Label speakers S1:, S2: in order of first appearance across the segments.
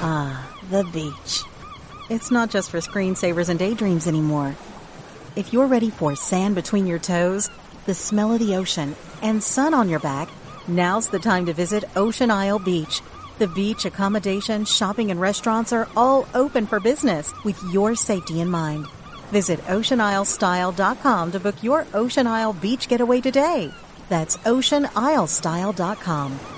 S1: Ah, the beach. It's not just for screensavers and daydreams anymore. If you're ready for sand between your toes, the smell of the ocean, and sun on your back, now's the time to visit Ocean Isle Beach. The beach, accommodation, shopping, and restaurants are all open for business with your safety in mind. Visit OceanIsleStyle.com to book your Ocean Isle beach getaway today. That's OceanIsleStyle.com.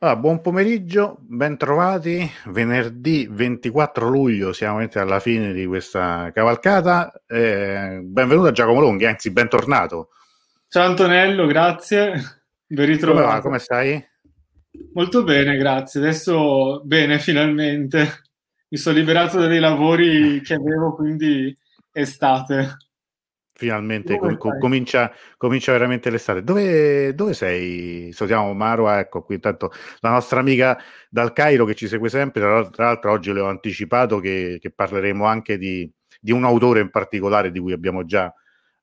S2: Allora, buon pomeriggio, bentrovati. Venerdì 24 luglio siamo alla fine di questa cavalcata. Eh, benvenuto a Giacomo Longhi, anzi bentornato.
S3: Ciao Antonello, grazie. Ben
S2: Come
S3: ritrovato.
S2: va? Come stai?
S3: Molto bene, grazie. Adesso bene, finalmente. Mi sono liberato dai lavori che avevo, quindi estate.
S2: Finalmente com- comincia, comincia veramente l'estate. Dove, dove sei? Salutiamo Marwa, ecco qui intanto la nostra amica dal Cairo che ci segue sempre. Tra l'altro, tra l'altro oggi le ho anticipato che, che parleremo anche di, di un autore in particolare di cui abbiamo già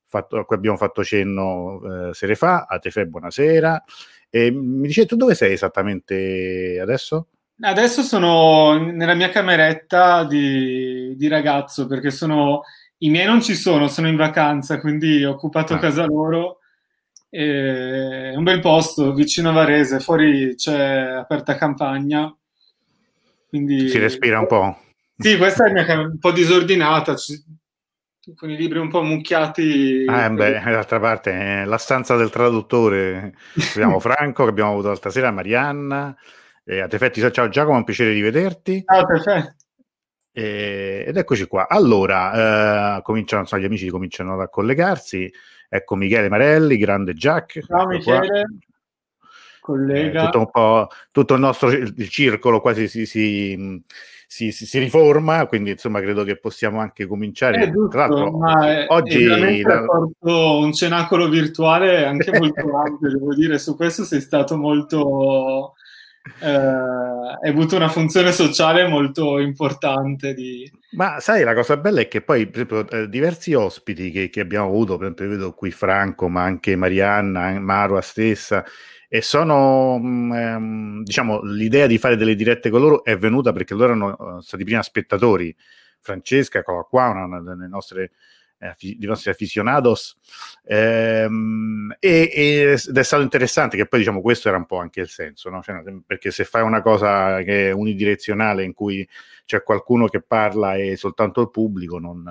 S2: fatto, a cui abbiamo fatto cenno eh, sere fa. A Tefe, buonasera. E mi dice tu dove sei esattamente adesso?
S3: Adesso sono nella mia cameretta di, di ragazzo perché sono, i miei non ci sono, sono in vacanza, quindi ho occupato
S2: Ah.
S3: casa loro. È un bel posto vicino a Varese, fuori c'è aperta campagna. Quindi...
S2: Si respira un po'.
S3: Sì, questa è mia un po' disordinata, con i libri un po' ammucchiati.
S2: Ah, beh, d'altra parte, eh, la stanza del traduttore. Abbiamo Franco che abbiamo avuto l'altra sera, Marianna. Eh, a te effetti, ciao Giacomo, è un piacere di vederti.
S3: Ah, perfetto.
S2: Eh, ed eccoci qua. Allora, eh, cominciano, insomma, gli amici cominciano a collegarsi. Ecco Michele Marelli, grande Jack.
S3: Ciao
S2: ecco.
S3: Michele,
S2: Eh,
S3: collega.
S2: tutto un po' tutto il nostro il circolo quasi si, si, si- si- riforma, quindi insomma credo che possiamo anche cominciare.
S3: È giusto,
S2: Tra l'altro, oggi la-
S3: un cenacolo virtuale anche molto ampio, devo dire, su questo sei stato molto... eh, avuto una funzione sociale molto importante di...
S2: Ma sai, la cosa bella è che poi, per esempio, eh, diversi ospiti che, che abbiamo avuto, per esempio, vedo qui Franco, ma anche Marianna, eh, Marua stessa, e sono, mh, ehm, diciamo, l'idea di fare delle dirette con loro è venuta perché loro erano eh, stati prima spettatori. Francesca, qua, una delle nostre, eh, nostri aficionados, Ehm, e- e- ed è stato interessante che poi, diciamo, questo era un po' anche il senso, no? Cioè, perché se fai una cosa che è unidirezionale in cui c'è qualcuno che parla e soltanto il pubblico non,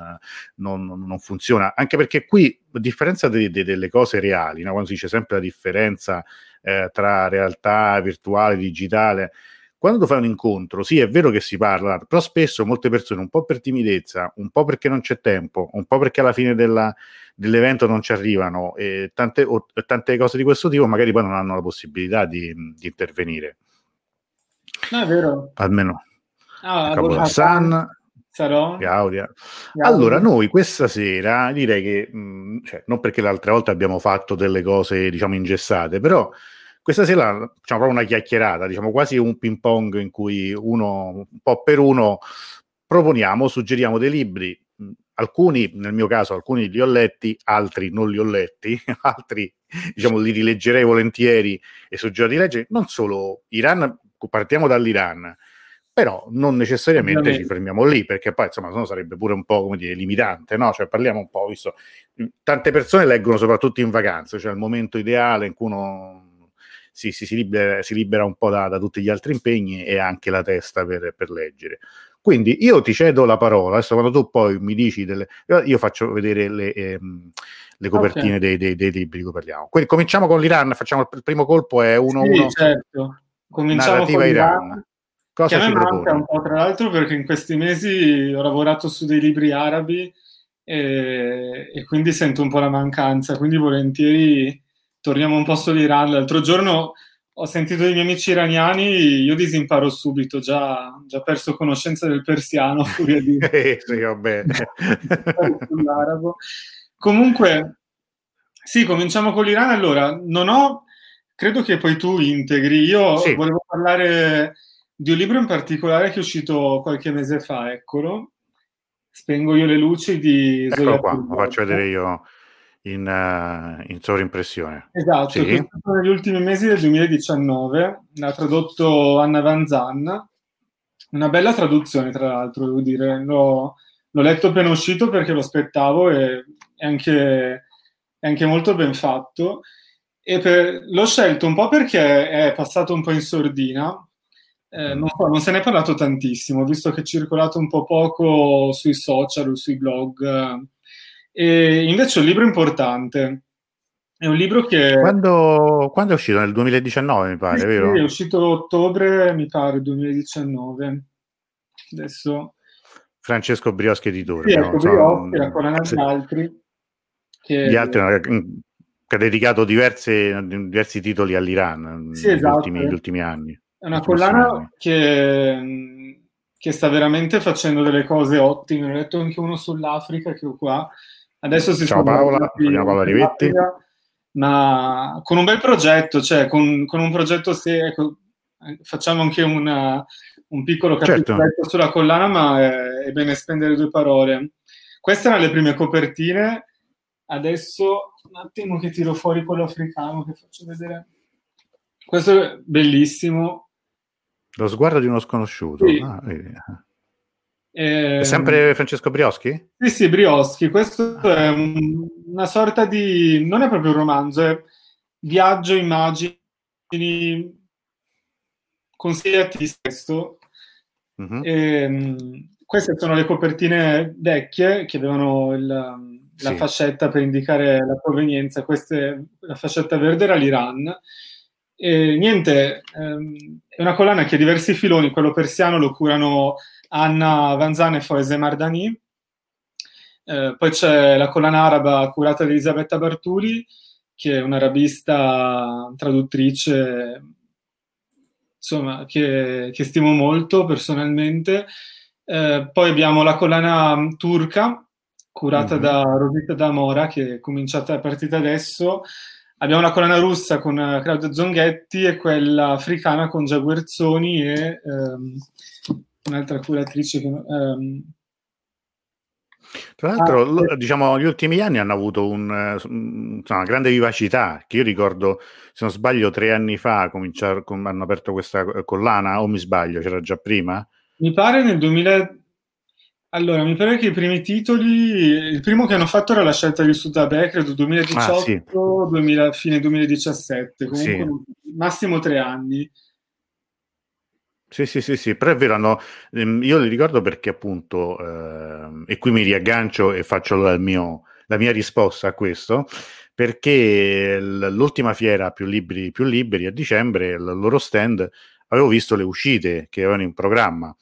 S2: non- non funziona. Anche perché qui, a differenza de- de- delle cose reali, no? quando si dice sempre la differenza eh, tra realtà virtuale digitale, quando tu fai un incontro, sì, è vero che si parla, però spesso molte persone, un po' per timidezza, un po' perché non c'è tempo, un po' perché alla fine della- dell'evento non ci arrivano, e tante, o- tante cose di questo tipo, magari poi non hanno la possibilità di, di intervenire.
S3: No, è vero.
S2: Almeno
S3: Ah, allora,
S2: San,
S3: sarò?
S2: Gaudia. Allora, noi questa sera direi che, mh, cioè, non perché l'altra volta abbiamo fatto delle cose, diciamo, ingessate, però questa sera facciamo proprio una chiacchierata, diciamo quasi un ping pong in cui uno, un po' per uno, proponiamo, suggeriamo dei libri. mh, Alcuni, nel mio caso, alcuni li ho letti, altri non li ho letti, altri, diciamo, li rileggerei volentieri e suggerirò di leggere. Non solo Iran, partiamo dall'Iran, però non necessariamente
S3: Ovviamente.
S2: ci fermiamo lì perché poi insomma sennò sarebbe pure un po' come dire limitante no cioè parliamo un po' visto tante persone leggono soprattutto in vacanza cioè il momento ideale in cui uno si, si- si libera, si libera un po' da, da tutti gli altri impegni e anche la testa per, per leggere quindi io ti cedo la parola adesso quando tu poi mi dici delle io faccio vedere le, ehm, le copertine
S3: Ok.
S2: dei, dei- dei libri di cui parliamo quindi cominciamo con l'Iran facciamo il, primo colpo è uno
S3: Sì,
S2: uno
S3: certo. Cominciamo
S2: narrativa
S3: con
S2: Iran
S3: Iran. Che
S2: cosa
S3: me
S2: ci
S3: manca
S2: proponi?
S3: un po', tra l'altro, perché in questi mesi ho lavorato su dei libri arabi e, e quindi sento un po' la mancanza, quindi volentieri torniamo un po' sull'Iran. L'altro giorno ho sentito dei miei amici iraniani, io disimparo subito, già, già perso conoscenza del persiano, furia di...
S2: eh, sì, vabbè.
S3: Comunque, sì, cominciamo con l'Iran. Allora, non ho, credo che poi tu integri. Io sì. volevo parlare di un libro in particolare che è uscito qualche mese fa, eccolo. Spengo io le luci di
S2: Eccolo qua, lo faccio vedere io in, uh, in sovrimpressione.
S3: Esatto, sì. negli ultimi mesi del 2019, l'ha tradotto Anna Van Zan, una bella traduzione tra l'altro, devo dire, l'ho, l'ho letto appena uscito perché lo aspettavo e è anche, è anche molto ben fatto. E per, l'ho scelto un po' perché è passato un po' in sordina, eh, non, so, non, se ne è parlato tantissimo, visto che è circolato un po' poco sui social o sui blog. E invece è un libro importante. È un libro che...
S2: Quando, quando è uscito? Nel 2019 mi pare,
S3: sì,
S2: vero?
S3: Sì, è uscito ottobre, mi pare, 2019. Adesso...
S2: Francesco Brioschi editore.
S3: Sì, ecco, Brioschi, la collana sì. altri.
S2: Che... Gli altri che ha dedicato diverse, diversi titoli all'Iran sì, negli, esatto. ultimi, negli ultimi anni.
S3: È una collana che, che, sta veramente facendo delle cose ottime. Ho letto anche uno sull'Africa che ho qua, Adesso si
S2: Ciao Paola, Paola Rivetti.
S3: Ma con un bel progetto, cioè con, con un progetto serio, ecco, facciamo anche una, un piccolo capitolo certo. sulla collana, ma è, è, bene spendere due parole. Queste erano le prime copertine, adesso un attimo che tiro fuori quello africano che faccio vedere. Questo è bellissimo.
S2: Lo sguardo di uno sconosciuto. Sì. Ah, eh, è sempre Francesco Brioschi?
S3: Sì, sì, Brioschi. Questo ah. è un, una sorta di... non è proprio un romanzo, è viaggio, immagini, consigliati questo. Uh-huh. E, queste sono le copertine vecchie che avevano il, la sì. fascetta per indicare la provenienza. Questa, la fascetta verde era l'Iran. E niente, ehm, è una collana che ha diversi filoni, quello persiano lo curano Anna Vanzane e Foese Mardani. Eh, poi c'è la collana araba curata da Elisabetta Bartuli, che è un'arabista traduttrice insomma, che, che stimo molto personalmente. Eh, poi abbiamo la collana turca, curata mm-hmm. da Rosita D'Amora, che è cominciata, è partita adesso. Abbiamo la collana russa con Claudio Zonghetti e quella africana con Gia Guerzoni e ehm, un'altra curatrice che... Um...
S2: Tra l'altro, ah, diciamo, gli ultimi anni hanno avuto un, una grande vivacità, che io ricordo, se non sbaglio, tre anni fa com- hanno aperto questa collana, o mi sbaglio, c'era già prima?
S3: Mi pare nel 2000... Allora, mi pare che i primi titoli, il primo che hanno fatto era la scelta di Sudabè, credo 2018, ah, sì. 2000, fine 2017, comunque sì. massimo tre anni.
S2: Sì, sì, sì, sì, però è vero, no, ehm, io li ricordo perché appunto, eh, e qui mi riaggancio e faccio la, mio, la mia risposta a questo, perché l'ultima fiera più libri, più liberi a dicembre, il loro stand, avevo visto le uscite che avevano in programma.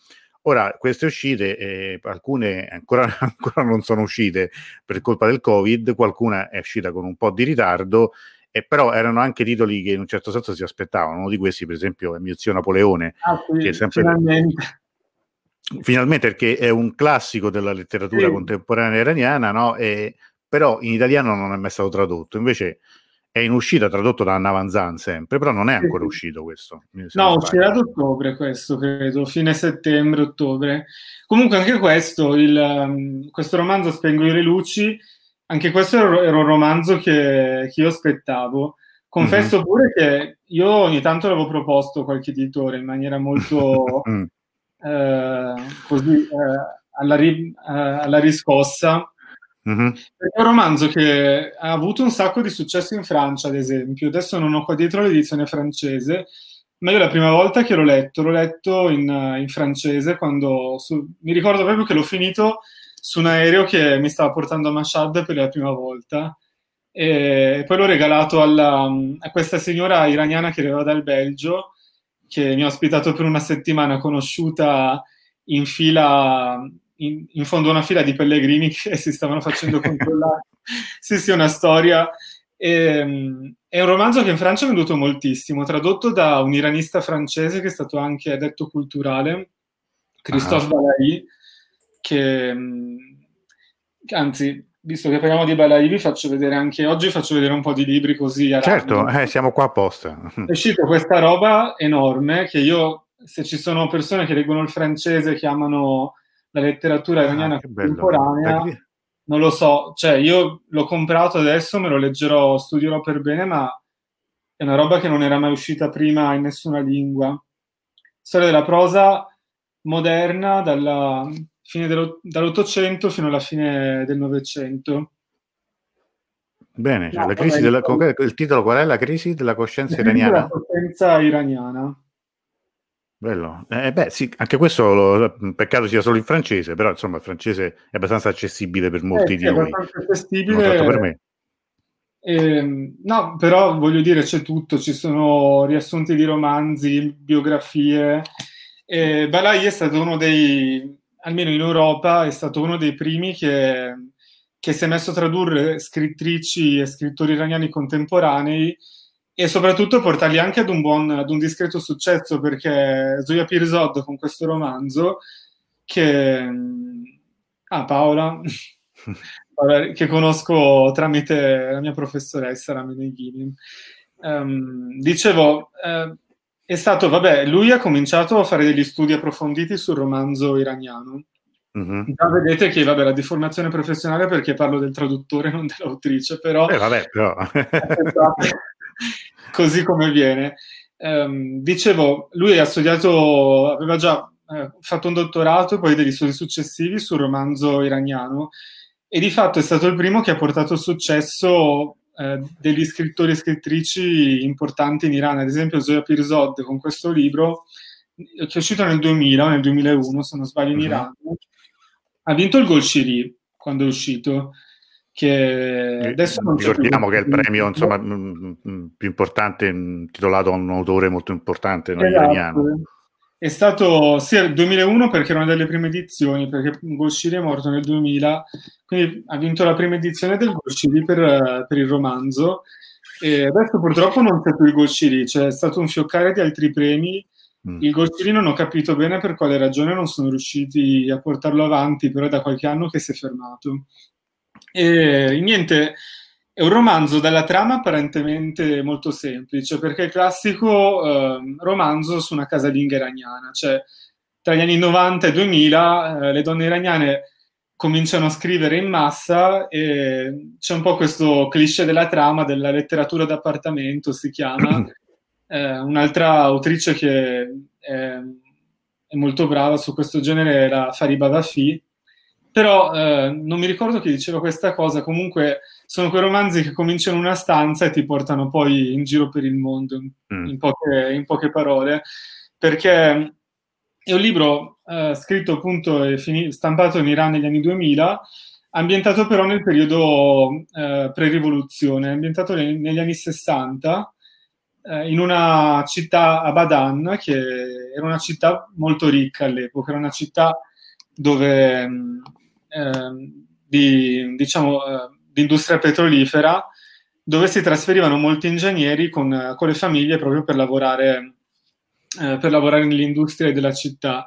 S2: Ora, queste uscite, eh, alcune ancora, ancora non sono uscite per colpa del Covid, qualcuna è uscita con un po' di ritardo e però erano anche titoli che in un certo senso si aspettavano. Uno di questi, per esempio, è mio zio Napoleone,
S3: ah, sì,
S2: che è sempre.
S3: Finalmente.
S2: finalmente. perché è un classico della letteratura sì. contemporanea iraniana, no? E, però in italiano non è mai stato tradotto. Invece è in uscita tradotto da Anna Vanzan sempre, però non è ancora uscito questo.
S3: No, uscirà ad ottobre questo, credo, fine settembre, ottobre. Comunque anche questo, il, um, questo romanzo Spengo le luci, anche questo era un romanzo che, che io aspettavo. Confesso mm-hmm. pure che io ogni tanto l'avevo proposto a qualche editore in maniera molto mm. eh, così eh, alla, ri- eh, alla, riscossa. Mm-hmm. È un romanzo che ha avuto un sacco di successo in Francia, ad esempio. Adesso non ho qua dietro l'edizione francese, ma io la prima volta che l'ho letto, l'ho letto in, in francese quando su- mi ricordo proprio che l'ho finito su un aereo che mi stava portando a Mashhad per la prima volta. E poi l'ho regalato alla, a questa signora iraniana che arrivava dal Belgio che mi ha ospitato per una settimana conosciuta in fila in, in fondo a una fila di pellegrini che si stavano facendo controllare. Sì sì una storia. E, È un romanzo che in Francia è venduto moltissimo, tradotto da un iranista francese che è stato anche addetto culturale, Christophe ah. Balayi, che anzi, visto che parliamo di Balayi, vi faccio vedere anche oggi faccio vedere un po' di libri così.
S2: Certo, eh, siamo qua apposta.
S3: È uscita questa roba enorme che io, se ci sono persone che leggono il francese, che amano la letteratura ah, iraniana ah, contemporanea, non lo so, cioè io l'ho comprato adesso, me lo leggerò, studierò per bene, ma è una roba che non era mai uscita prima in nessuna lingua. Storia della prosa moderna dalla fine dall'Ottocento fino alla fine del Novecento.
S2: Bene, cioè, no, vabbè, della, il titolo qual è? La crisi della coscienza iraniana? La
S3: coscienza iraniana.
S2: Bello. Eh, beh, sì, anche questo lo, peccato sia solo in francese, però insomma il francese è abbastanza accessibile per molti
S3: eh,
S2: di noi.
S3: È abbastanza accessibile. per me. Eh, no, però voglio dire, c'è tutto, ci sono riassunti di romanzi, biografie. Eh, Balai è stato uno dei, almeno in Europa, è stato uno dei primi che, che si è messo a tradurre scrittrici e scrittori iraniani contemporanei e soprattutto portarli anche ad un buon, ad un discreto successo perché Zoya Pirzod con questo romanzo che ah Paola che conosco tramite la mia professoressa Rameneghini um, dicevo eh, è stato vabbè lui ha cominciato a fare degli studi approfonditi sul romanzo iraniano Mm-hmm. Già vedete che vabbè, la deformazione professionale perché parlo del traduttore, non dell'autrice, però,
S2: eh, vabbè, però.
S3: così come viene. Um, dicevo, lui ha studiato, aveva già eh, fatto un dottorato, poi degli studi successivi sul romanzo iraniano e di fatto è stato il primo che ha portato successo eh, degli scrittori e scrittrici importanti in Iran, ad esempio Zoya Pirzod con questo libro che è uscito nel 2000 o nel 2001, se non sbaglio, in uh-huh. Iran, ha vinto il Golshiri quando è uscito che adesso non
S2: ricordiamo che è il premio insomma, più importante titolato a un autore molto importante no, esatto. iraniano
S3: è stato sì il 2001 perché era una delle prime edizioni perché Golshiri è morto nel 2000 quindi ha vinto la prima edizione del Golshiri per, per il romanzo e adesso purtroppo non c'è più il Golshiri c'è stato un fioccare di altri premi Mm. Il Golcini non ho capito bene per quale ragione non sono riusciti a portarlo avanti, però è da qualche anno che si è fermato. E niente, è un romanzo dalla trama apparentemente molto semplice, perché è il classico eh, romanzo su una casalinga iraniana, cioè tra gli anni 90 e 2000 eh, le donne iraniane cominciano a scrivere in massa e c'è un po' questo cliché della trama della letteratura d'appartamento, si chiama, Eh, un'altra autrice che è, è, molto brava su questo genere era Fariba Dafi, però eh, non mi ricordo chi diceva questa cosa, comunque sono quei romanzi che cominciano in una stanza e ti portano poi in giro per il mondo, mm. in, poche, in, poche, parole, perché è un libro eh, scritto appunto e fini, stampato in Iran negli anni 2000, ambientato però nel periodo eh, pre-rivoluzione, ambientato negli anni 60 eh, in una città, Abadan, che era una città molto ricca all'epoca, era una città dove eh, di, diciamo, eh, di industria petrolifera, dove si trasferivano molti ingegneri con, con le famiglie proprio per lavorare, eh, per lavorare nell'industria della città.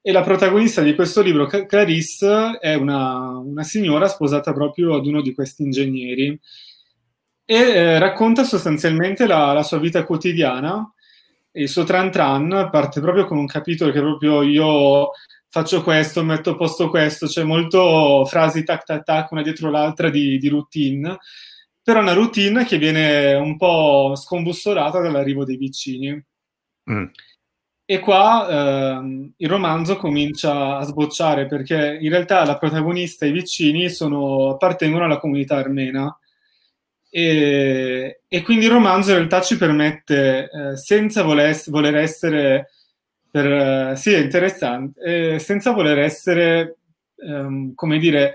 S3: E la protagonista di questo libro, Clarisse, è una, una signora sposata proprio ad uno di questi ingegneri e eh, racconta sostanzialmente la, la, sua vita quotidiana. Il suo tran tran parte proprio con un capitolo che proprio io faccio questo, metto a posto questo, c'è molto frasi tac tac tac una dietro l'altra di, di routine, però una routine che viene un po' scombussolata dall'arrivo dei vicini. Mm. E qua eh, il romanzo comincia a sbocciare perché in realtà la protagonista e i vicini sono, appartengono alla comunità armena e, e, quindi il romanzo in realtà ci permette, eh, senza voler, voler, essere, per, eh, sì, è interessante, eh, senza voler essere, ehm, come dire,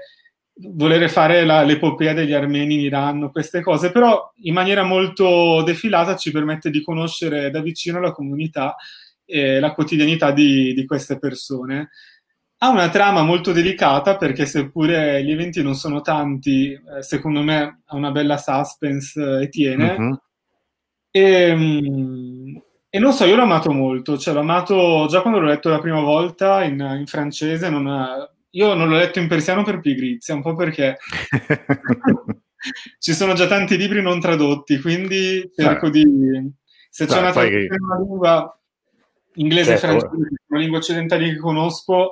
S3: volere fare la, l'epopea degli armeni in Iran, queste cose, però in maniera molto defilata ci permette di conoscere da vicino la comunità e la quotidianità di, di queste persone. Ha una trama molto delicata perché seppure gli eventi non sono tanti, eh, secondo me ha una bella suspense eh, e tiene. Uh-huh. E, mm, e, non so, io l'ho amato molto, cioè l'ho amato già quando l'ho letto la prima volta in, in francese, non io non l'ho letto in persiano per pigrizia, un po' perché ci sono già tanti libri non tradotti, quindi cerco di... Se c'è una traduzione in una lingua inglese certo. francese, una lingua occidentale che conosco,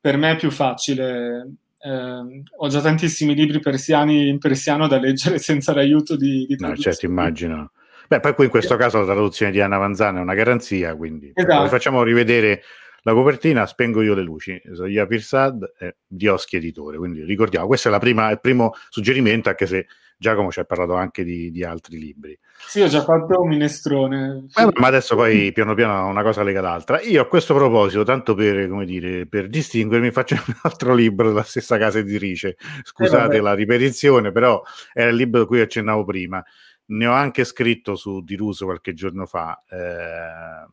S3: per me è più facile. Eh, ho già tantissimi libri persiani in persiano da leggere senza l'aiuto di, di
S2: No, certo, immagino. Beh, poi qui in questo caso la traduzione di Anna Vanzana è una garanzia, quindi esatto. facciamo rivedere la copertina, spengo io le luci, Zoya Pirsad e Dioschi Editore, quindi ricordiamo, questo è prima, il primo suggerimento, anche se Giacomo ci ha parlato anche di, di altri libri.
S3: Sì, ho già fatto un minestrone.
S2: Sì. ma adesso poi piano piano una cosa lega l'altra. Io a questo proposito, tanto per, come dire, per distinguermi, faccio un altro libro della stessa casa editrice. Scusate eh, la ripetizione, però era il libro di cui accennavo prima. Ne ho anche scritto su Diruso qualche giorno fa. Eh,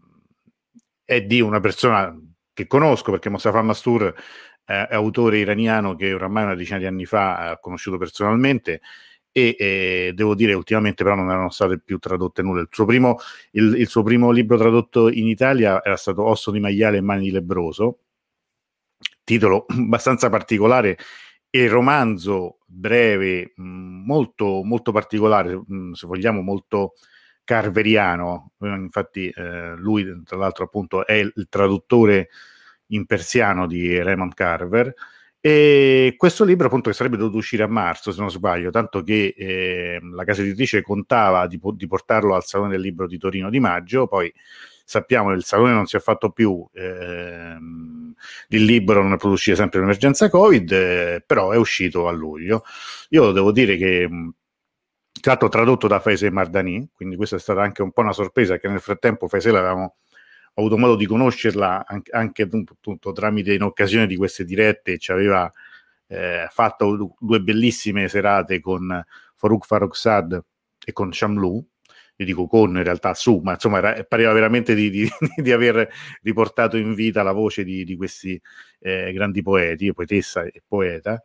S2: è di una persona che conosco perché Mustafa Mastur eh, è autore iraniano che oramai una decina di anni fa ha conosciuto personalmente e eh, devo dire ultimamente però non erano state più tradotte nulla. Il suo, primo, il, il suo primo libro tradotto in Italia era stato Osso di maiale e mani di lebroso, titolo abbastanza particolare e romanzo breve, molto, molto particolare, se vogliamo molto carveriano. Infatti eh, lui tra l'altro appunto è il, il traduttore in persiano di Raymond Carver e questo libro, appunto, che sarebbe dovuto uscire a marzo, se non sbaglio, tanto che eh, la casa editrice contava di, di, portarlo al Salone del Libro di Torino di maggio, poi sappiamo che il Salone non si è fatto più, ehm, il libro non è potuto uscire sempre in emergenza Covid, eh, però è uscito a luglio. Io devo dire che tra l'altro tradotto da Faisal Mardani, quindi questa è stata anche un po' una sorpresa, che nel frattempo Faisal l'avevamo avuto modo di conoscerla anche, anche appunto, tramite in occasione di queste dirette, ci aveva eh, fatto due bellissime serate con Farouk Farrokhzad e con Shamlu, io dico con in realtà su, ma insomma era, pareva veramente di, di, di, aver riportato in vita la voce di, di questi eh, grandi poeti, poetessa e poeta.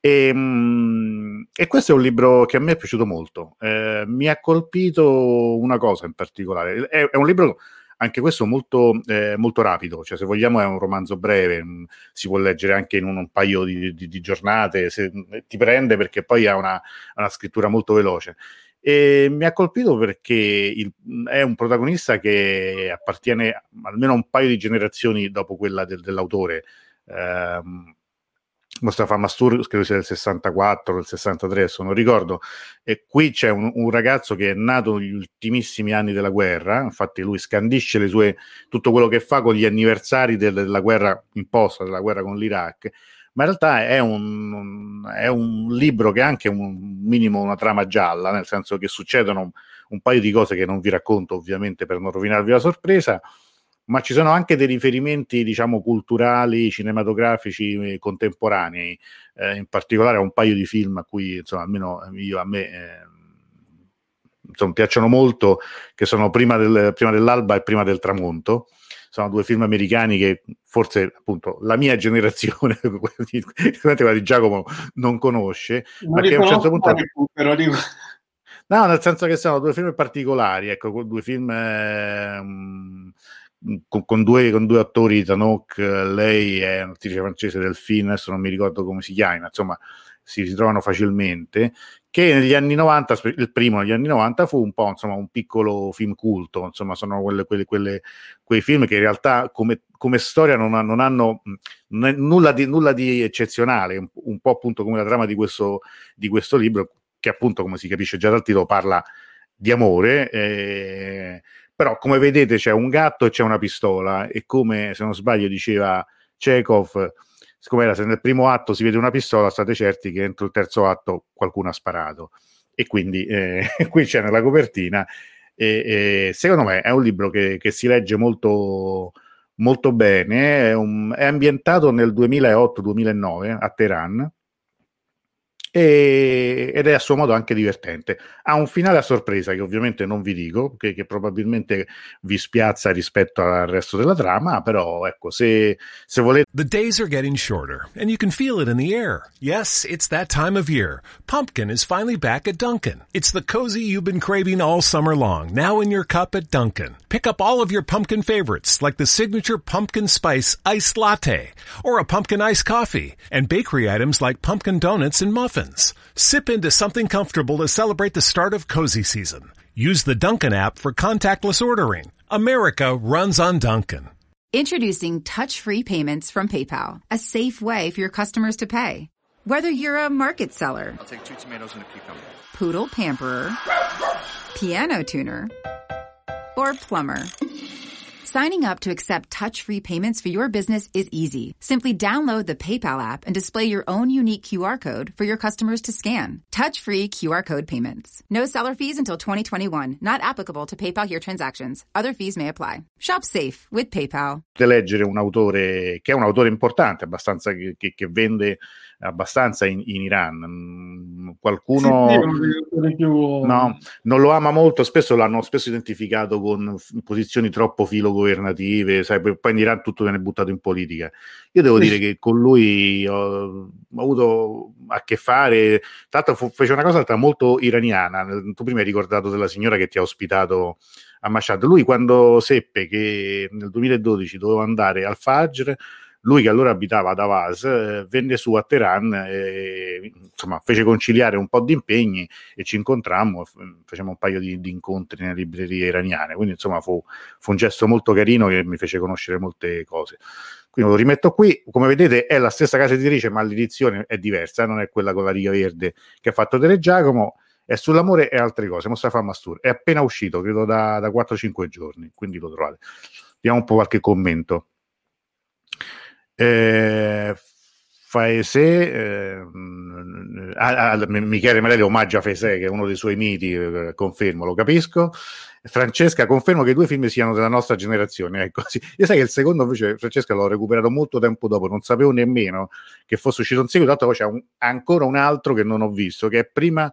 S2: E, mh, e, questo è un libro che a me è piaciuto molto. Eh, mi ha colpito una cosa in particolare. È, è un libro anche questo molto, eh, molto rapido, cioè se vogliamo è un romanzo breve, mm, si può leggere anche in un, un paio di, di, di giornate, se, mm, ti prende perché poi ha una, una scrittura molto veloce. E mi ha colpito perché il, è un protagonista che appartiene almeno a un paio di generazioni dopo quella del, dell'autore. Eh, Mustafa Mastur credo sia del 64 del 63 adesso non ricordo e qui c'è un, un, ragazzo che è nato negli ultimissimi anni della guerra infatti lui scandisce le sue, tutto quello che fa con gli anniversari del, della guerra imposta della guerra con l'Iraq ma in realtà è un, è un libro che ha anche un minimo una trama gialla nel senso che succedono un paio di cose che non vi racconto ovviamente per non rovinarvi la sorpresa ma ci sono anche dei riferimenti, diciamo, culturali, cinematografici eh, contemporanei, eh, in particolare a un paio di film a cui, insomma, almeno io, a me eh, insomma, piacciono molto, che sono prima, del, prima dell'alba e prima del tramonto. Sono due film americani che forse appunto la mia generazione, quella di Giacomo, non conosce, non ma che a un certo punto. Però dico... No, nel senso che sono due film particolari, ecco, due film eh, con, con, due, con, due, attori, Tanok, lei è un'attrice francese del film, adesso non mi ricordo come si chiama, insomma si ritrovano facilmente, che negli anni 90, il primo negli anni 90 fu un po' insomma un piccolo film culto, insomma sono quelle, quelle, quelle, quei film che in realtà come, come storia non, non hanno non nulla, di, nulla, di, eccezionale, un, un, po' appunto come la trama di questo, di questo libro, che appunto come si capisce già dal titolo parla di amore. Eh, però come vedete c'è un gatto e c'è una pistola e come se non sbaglio diceva Chekhov siccome era se nel primo atto si vede una pistola state certi che entro il terzo atto qualcuno ha sparato. E quindi eh, qui c'è nella copertina e, e, secondo me è un libro che, che si legge molto molto bene è, un, è ambientato nel 2008-2009 a Teheran e, ed è a suo modo anche divertente. Ha un finale a sorpresa che ovviamente non vi dico, che, che, probabilmente vi spiazza rispetto al resto della trama, però ecco, se, se volete...
S4: The days are getting shorter and you can feel it in the air. Yes, it's that time of year. Pumpkin is finally back at Duncan. It's the cozy you've been craving all summer long, now in your cup at Duncan. Pick up all of your pumpkin favorites like the signature pumpkin spice iced latte or a pumpkin iced coffee and bakery items like pumpkin donuts and muffins. Muffins. Sip into something comfortable to celebrate the start of cozy season. Use the Duncan app for contactless ordering. America runs on Duncan.
S5: Introducing touch-free payments from PayPal, a safe way for your customers to pay. Whether you're a market seller,
S6: I'll take two tomatoes and a cucumber.
S5: Poodle pamperer, piano tuner, or plumber. Signing up to accept touch-free payments for your business is easy. Simply download the PayPal app and display your own unique QR code for your customers to scan. Touch-free QR code payments. No seller fees until 2021. Not applicable to PayPal here transactions. Other fees may apply. Shop safe with PayPal.
S2: Leggere un autore che è un autore importante, abbastanza che, che, che vende abbastanza in, in Iran. Mm, Qualcuno
S3: sì, più...
S2: no, non lo ama molto, spesso l'hanno spesso identificato con posizioni troppo filogovernative, sai, poi in Iran tutto viene buttato in politica. Io devo sì. dire che con lui ho, ho, avuto a che fare, tra l'altro fece una cosa molto iraniana, tu prima hai ricordato della signora che ti ha ospitato a Mashhad, lui quando seppe che nel 2012 doveva andare al Fajr lui che allora abitava ad Avaz eh, venne su a Teheran e insomma fece conciliare un po' di impegni e ci incontrammo facciamo un paio di, di incontri nelle librerie iraniane. Quindi insomma fu, fu, un gesto molto carino che mi fece conoscere molte cose. Quindi lo rimetto qui. Come vedete è la stessa casa editrice ma l'edizione è diversa non è quella con la riga verde che ha fatto Tele Giacomo. È sull'amore e altre cose. Mustafa Mastur è appena uscito credo da, da 4-5 giorni quindi lo trovate. Diamo un po' qualche commento eh, Faese, eh, a, a, Michele Marelli omaggia Faese che è uno dei suoi miti, eh, confermo, lo capisco. Francesca, confermo che i due film siano della nostra generazione. Ecco, sì. Io sai che il secondo invece, Francesca, l'ho recuperato molto tempo dopo, non sapevo nemmeno che fosse uscito un seguito, tanto poi c'è un, ancora un altro che non ho visto, che è prima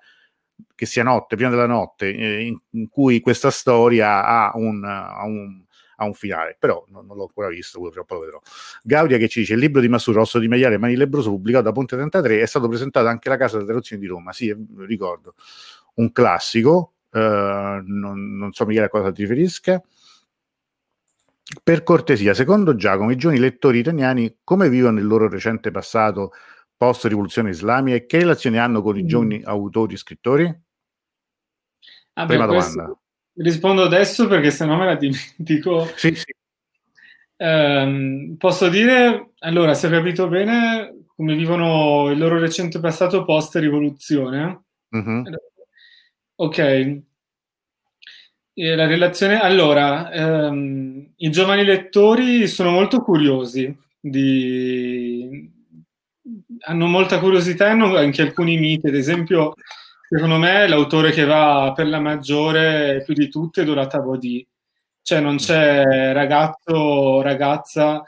S2: che sia notte, prima della notte, eh, in, in, cui questa storia ha un, ha un a un finale, però non, non l'ho ancora visto, poi lo vedrò. Gaudia che ci dice, il libro di Massuro, Rosso di Maiale, Mani Lebroso, pubblicato da Ponte 33, è stato presentato anche alla Casa delle Traduzioni di Roma, sì, ricordo, un classico, uh, non, non so Michele a cosa ti riferisca. Per cortesia, secondo Giacomo, i giovani lettori italiani come vivono il loro recente passato post rivoluzione islamica e che relazioni hanno con i mm. giovani autori e scrittori?
S3: Ah, Prima beh, domanda. Questo, Rispondo adesso perché se no me la dimentico.
S2: Sì, sì.
S3: Um, posso dire, allora, se ho capito bene, come vivono il loro recente passato post-rivoluzione?
S2: Mm-hmm.
S3: Ok. E la relazione... Allora, um, i giovani lettori sono molto curiosi di... hanno molta curiosità e hanno anche alcuni miti, ad esempio Secondo me l'autore che va per la maggiore più di tutte è Dorata Bodì. Cioè non c'è ragazzo o ragazza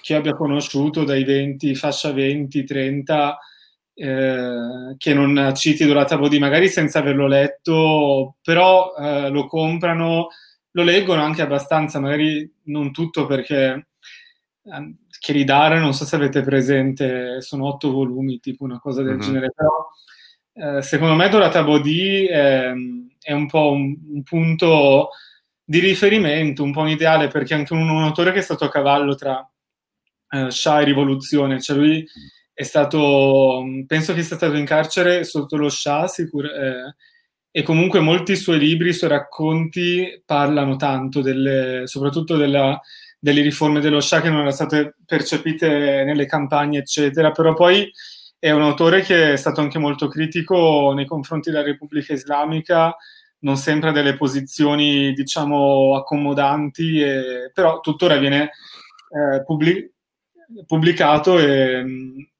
S3: che abbia conosciuto dai 20, fascia 20, 30, eh, che non citi Dorata Bodì, magari senza averlo letto, però eh, lo comprano, lo leggono anche abbastanza, magari non tutto perché eh, Chiridare, non so se avete presente, sono otto volumi, tipo una cosa del mm-hmm. genere, però eh, secondo me Dorata Bodhi è, è un po' un, un, punto di riferimento, un po' un ideale, perché anche un, un autore che è stato a cavallo tra eh, Shah e Rivoluzione, cioè lui è stato, penso che sia stato in carcere sotto lo Shah, sicur- eh, e comunque molti suoi libri, i suoi racconti parlano tanto, delle, soprattutto della, delle riforme dello Shah che non erano state percepite nelle campagne, eccetera, però poi è un autore che è stato anche molto critico nei confronti della Repubblica Islamica, non sempre ha delle posizioni, diciamo, accomodanti, e, però tuttora viene eh, pubblic- pubblicato e,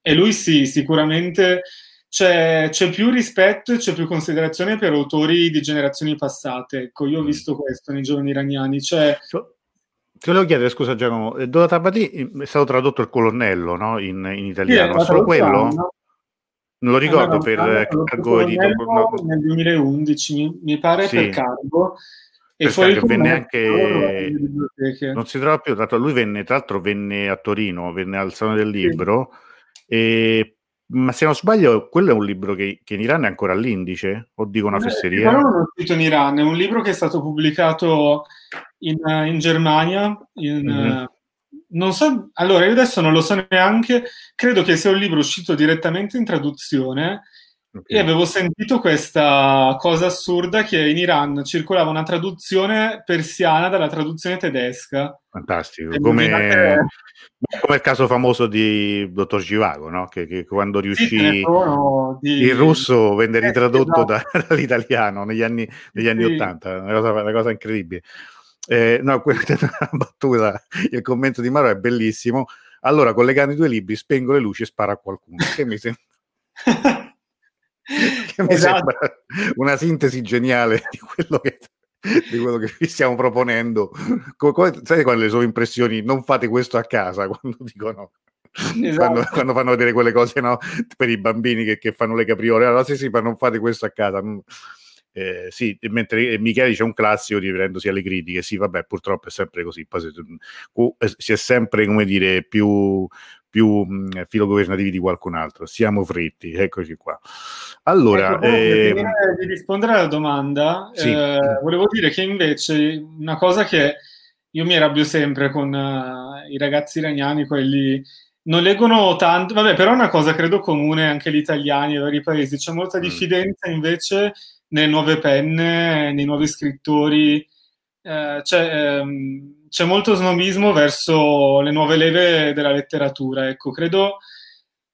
S3: e, lui sì, sicuramente c'è, c'è, più rispetto e c'è più considerazione per autori di generazioni passate. Ecco, io ho mm. visto questo nei giorni iraniani. Cioè,
S2: ti volevo chiedere, scusa Giacomo, eh, Dora Tabati è stato tradotto il colonnello no? in, in, italiano, sì, solo quello? No? Non lo ricordo allora, per Cargo
S3: edito nel 2011, mi pare sì. per Cargo.
S2: E per fuori venne anche non si trova più, tra l'altro lui venne, tra l'altro venne a Torino, venne al Salone del Libro sì. e ma se non sbaglio, quello è un libro che, che in Iran è ancora all'indice? O dico una fesseria?
S3: No, non è scritto in Iran, è un libro che è stato pubblicato in, in Germania. In, mm-hmm. non so, allora io adesso non lo so neanche, credo che sia un libro uscito direttamente in traduzione. Okay. E avevo sentito questa cosa assurda che in Iran circolava una traduzione persiana dalla traduzione tedesca.
S2: Fantastico, come, come, il caso famoso di Dottor Givago, no? che, che, quando riuscì di... il russo venne eh, ritradotto esatto. da, dall'italiano negli anni, negli anni sì. 80, una cosa, una cosa incredibile. Eh, no, questa è una battuta, il commento di Maro è bellissimo. Allora, collegando i due libri, spengo le luci e sparo a qualcuno. Che mi sembra... che mi esatto. sembra una sintesi geniale di quello che, di quello che vi stiamo proponendo. Come, come, sai quali le sue impressioni? Non fate questo a casa quando dicono. Esatto. Quando, quando, fanno vedere quelle cose no? per i bambini che, che fanno le capriole, allora sì, sì, ma non fate questo a casa. Eh, sì, mentre Michele c'è un classico riferendosi alle critiche, sì, vabbè, purtroppo è sempre così. Poi si, si è sempre, come dire, più, più mh, filogovernativi di qualcun altro. Siamo fritti, eccoci qua. Allora, ecco,
S3: eh, di rispondere alla domanda, sì. eh, volevo dire che invece una cosa che io mi arrabbio sempre con uh, i ragazzi iraniani, quelli non leggono tanto, vabbè, però è una cosa credo comune anche gli italiani e vari paesi, c'è molta mm. diffidenza invece nelle nuove penne, nei nuovi scrittori, eh, c'è, ehm, c'è molto snobismo verso le nuove leve della letteratura, ecco, credo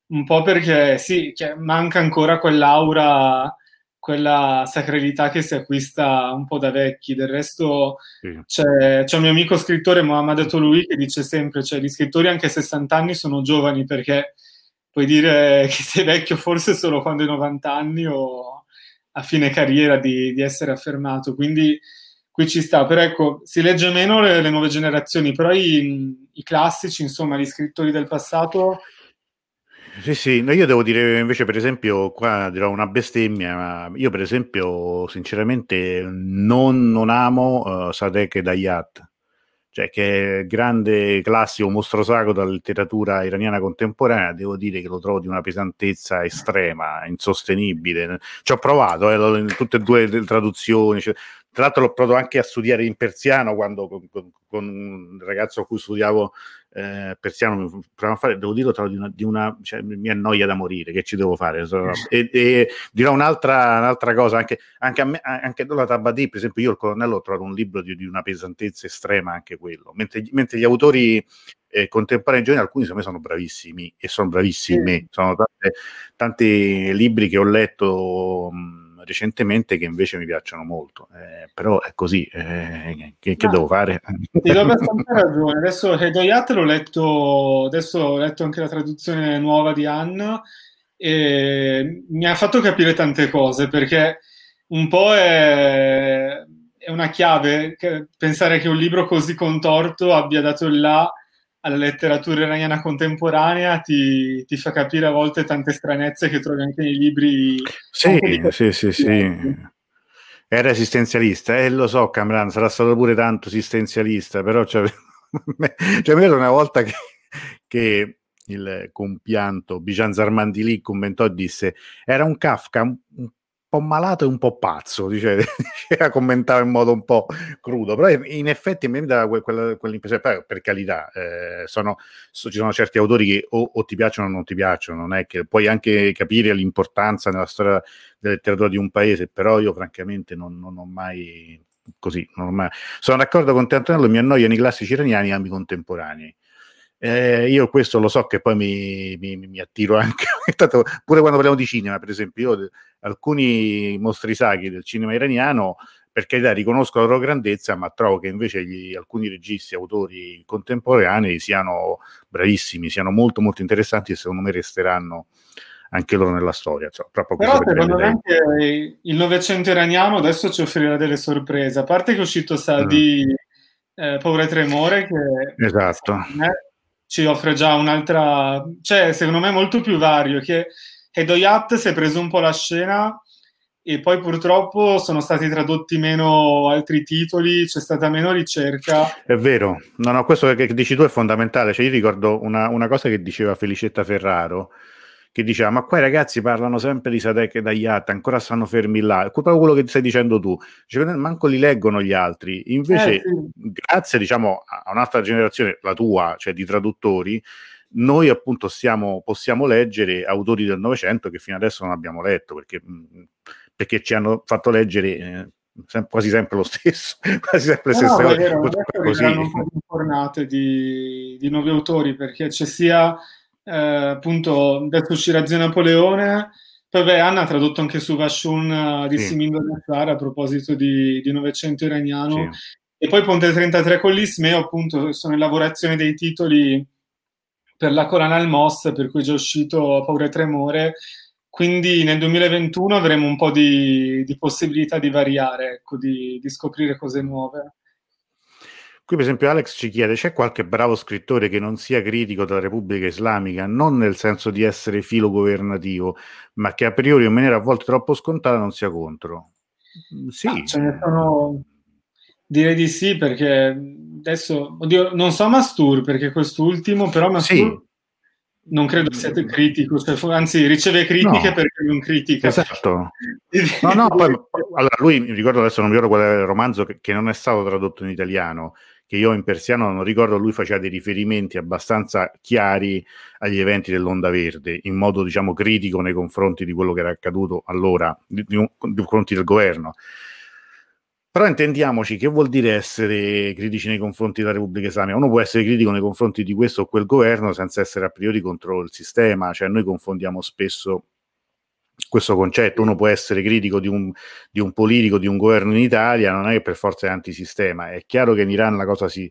S3: un po' perché sì, manca ancora quell'aura, quella sacralità che si acquista un po' da vecchi. Del resto sì. c'è, c'è, un mio amico scrittore, Mohamed Toloui, che dice sempre, cioè gli scrittori anche a 60 anni sono giovani perché puoi dire che sei vecchio forse solo quando hai 90 anni o a fine carriera di, di essere affermato. Quindi qui ci sta, però ecco, si legge meno le, le nuove generazioni, però i, i, classici, insomma, gli scrittori del passato...
S2: Sì, sì, no, io devo dire invece, per esempio, qua dirò una bestemmia, ma io per esempio, sinceramente, non, non amo uh, Sadek Dayat, cioè che è grande classico mostro sacro della letteratura iraniana contemporanea, devo dire che lo trovo di una pesantezza estrema, insostenibile. Ci ho provato eh, in tutte e due le traduzioni, cioè, tra l'altro l'ho provato anche a studiare in persiano quando con, con, un ragazzo a cui studiavo eh, persiano a fare, devo dirlo, di una, di una cioè, mi annoia da morire, che ci devo fare? E, e dirò un'altra, un'altra, cosa, anche, anche a me, anche la Tabadì, per esempio, io il colonnello ho trovato un libro di, di una pesantezza estrema anche quello, mentre, mentre gli autori eh, contemporanei giovani, alcuni secondo me sono bravissimi e sono bravissimi, sì. sono tante, tanti libri che ho letto mh, recentemente che invece mi piacciono molto, eh, però è così, eh, che, che ah, devo fare?
S3: Ti do abbastanza ragione, adesso Hedoyat l'ho letto, adesso ho letto anche la traduzione nuova di Anna e mi ha fatto capire tante cose perché un po' è, è una chiave che, pensare che un libro così contorto abbia dato il là alla letteratura iraniana contemporanea ti, ti, fa capire a volte tante stranezze che trovi anche nei libri.
S2: Sì, sì, sì, sì. Era esistenzialista, e eh, lo so, Camran, sarà stato pure tanto esistenzialista, però cioè, cioè, mi una volta che, che il compianto Bijan Zarmandili commentò e disse era un Kafka un, un po' malato e un po' pazzo, dice, la commentava in modo un po' crudo, però in effetti mi dà quella, quell'impressione, per, carità, eh, sono, so, ci sono certi autori che o, o, ti piacciono o non ti piacciono, non è che puoi anche capire l'importanza nella storia della letteratura di un paese, però io francamente non, non ho mai così, non ho mai... sono d'accordo con te Antonello, mi annoiano i classici iraniani e ambi contemporanei eh, io questo lo so che poi mi, mi, mi attiro anche, pure quando parliamo di cinema, per esempio, io alcuni mostri sacri del cinema iraniano, per carità, riconosco la loro grandezza, ma trovo che invece gli, alcuni registi, autori contemporanei siano bravissimi, siano molto molto interessanti e secondo me resteranno anche loro nella storia. Cioè,
S3: Però secondo me anche il Novecento iraniano adesso ci offrirà delle sorprese, a parte che è uscito sa mm. di eh, Paura e Tremore, che
S2: esatto.
S3: Me, ci offre già un'altra, cioè secondo me molto più vario, che Hedoyat si è preso un po' la scena e poi purtroppo sono stati tradotti meno altri titoli, c'è stata meno ricerca.
S2: È vero, no, no, questo che dici tu è fondamentale. Cioè, io ricordo una, una cosa che diceva Felicetta Ferraro, che diceva ma qua i ragazzi parlano sempre di Sadek e Dayat, ancora stanno fermi là, è proprio quello che stai dicendo tu, cioè, manco li leggono gli altri, invece eh, sì. grazie diciamo a un'altra generazione, la tua, cioè di traduttori, noi appunto stiamo, possiamo leggere autori del Novecento che fino adesso non abbiamo letto, perché perché ci hanno fatto leggere eh, sem- quasi sempre lo stesso, quasi sempre le stesse
S3: cose. No, così. un po' di fornate di, di, nuovi autori, perché c'è sia eh, appunto adesso uscirà Zio Napoleone, poi beh, Anna ha tradotto anche su Vashun uh, di sì. Simindo Nazzara a proposito di, di Novecento iraniano, sì. e poi Ponte 33 con l'Ismeo, appunto, sono in lavorazione dei titoli per la Corana al Moss, per cui è già uscito Paura e Tremore, quindi nel 2021 avremo un po' di, di possibilità di variare, ecco, di, di, scoprire cose nuove.
S2: Qui per esempio Alex ci chiede, c'è qualche bravo scrittore che non sia critico della Repubblica Islamica, non nel senso di essere filo governativo, ma che a priori in maniera a volte troppo scontata non sia contro?
S3: Mm, sì. Ah, ce ne sono... Direi di sì, perché adesso, oddio, non so Mastur, perché quest'ultimo, però Mastur... Sì non credo siate critico, cioè, anzi riceve critiche no. perché non critica.
S2: Esatto. No, no, poi, allora lui, mi ricordo adesso, non mi ricordo qual è il romanzo che, che, non è stato tradotto in italiano, che io in persiano non ricordo, lui faceva dei riferimenti abbastanza chiari agli eventi dell'Onda Verde, in modo diciamo critico nei confronti di quello che era accaduto allora, nei confronti del governo. Però intendiamoci che vuol dire essere critici nei confronti della Repubblica Islamica. Uno può essere critico nei confronti di questo o quel governo senza essere a priori contro il sistema, cioè noi confondiamo spesso questo concetto. Uno può essere critico di un, di un, politico, di un governo in Italia, non è che per forza è antisistema. È chiaro che in Iran la cosa si,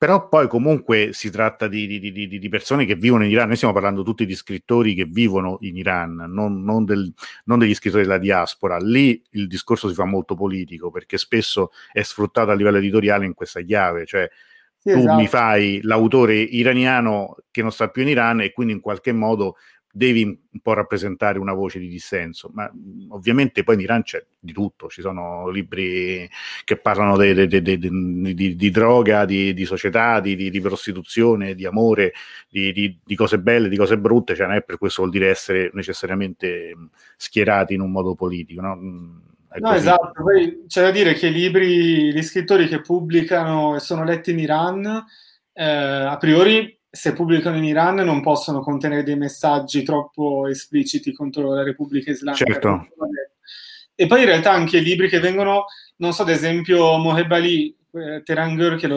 S2: Però poi comunque si tratta di, di, di, di, persone che vivono in Iran, noi stiamo parlando tutti di scrittori che vivono in Iran, non, non, del, non, degli scrittori della diaspora, lì il discorso si fa molto politico perché spesso è sfruttato a livello editoriale in questa chiave, cioè sì, tu esatto. mi fai l'autore iraniano che non sta più in Iran e quindi in qualche modo devi un po' rappresentare una voce di dissenso, ma ovviamente poi in Iran c'è di tutto, ci sono libri che parlano di, di, droga, di, di società, di, di, prostituzione, di amore, di, cose belle, di cose brutte, cioè non è per questo vuol dire essere necessariamente schierati in un modo politico, no?
S3: no esatto, poi c'è da dire che i libri, gli scrittori che pubblicano e sono letti in Iran, eh, a priori se pubblicano in Iran non possono contenere dei messaggi troppo espliciti contro la Repubblica Islamica.
S2: Certo.
S3: E poi in realtà anche i libri che vengono, non so, ad esempio Moheb Ali, eh, Terangeur, che,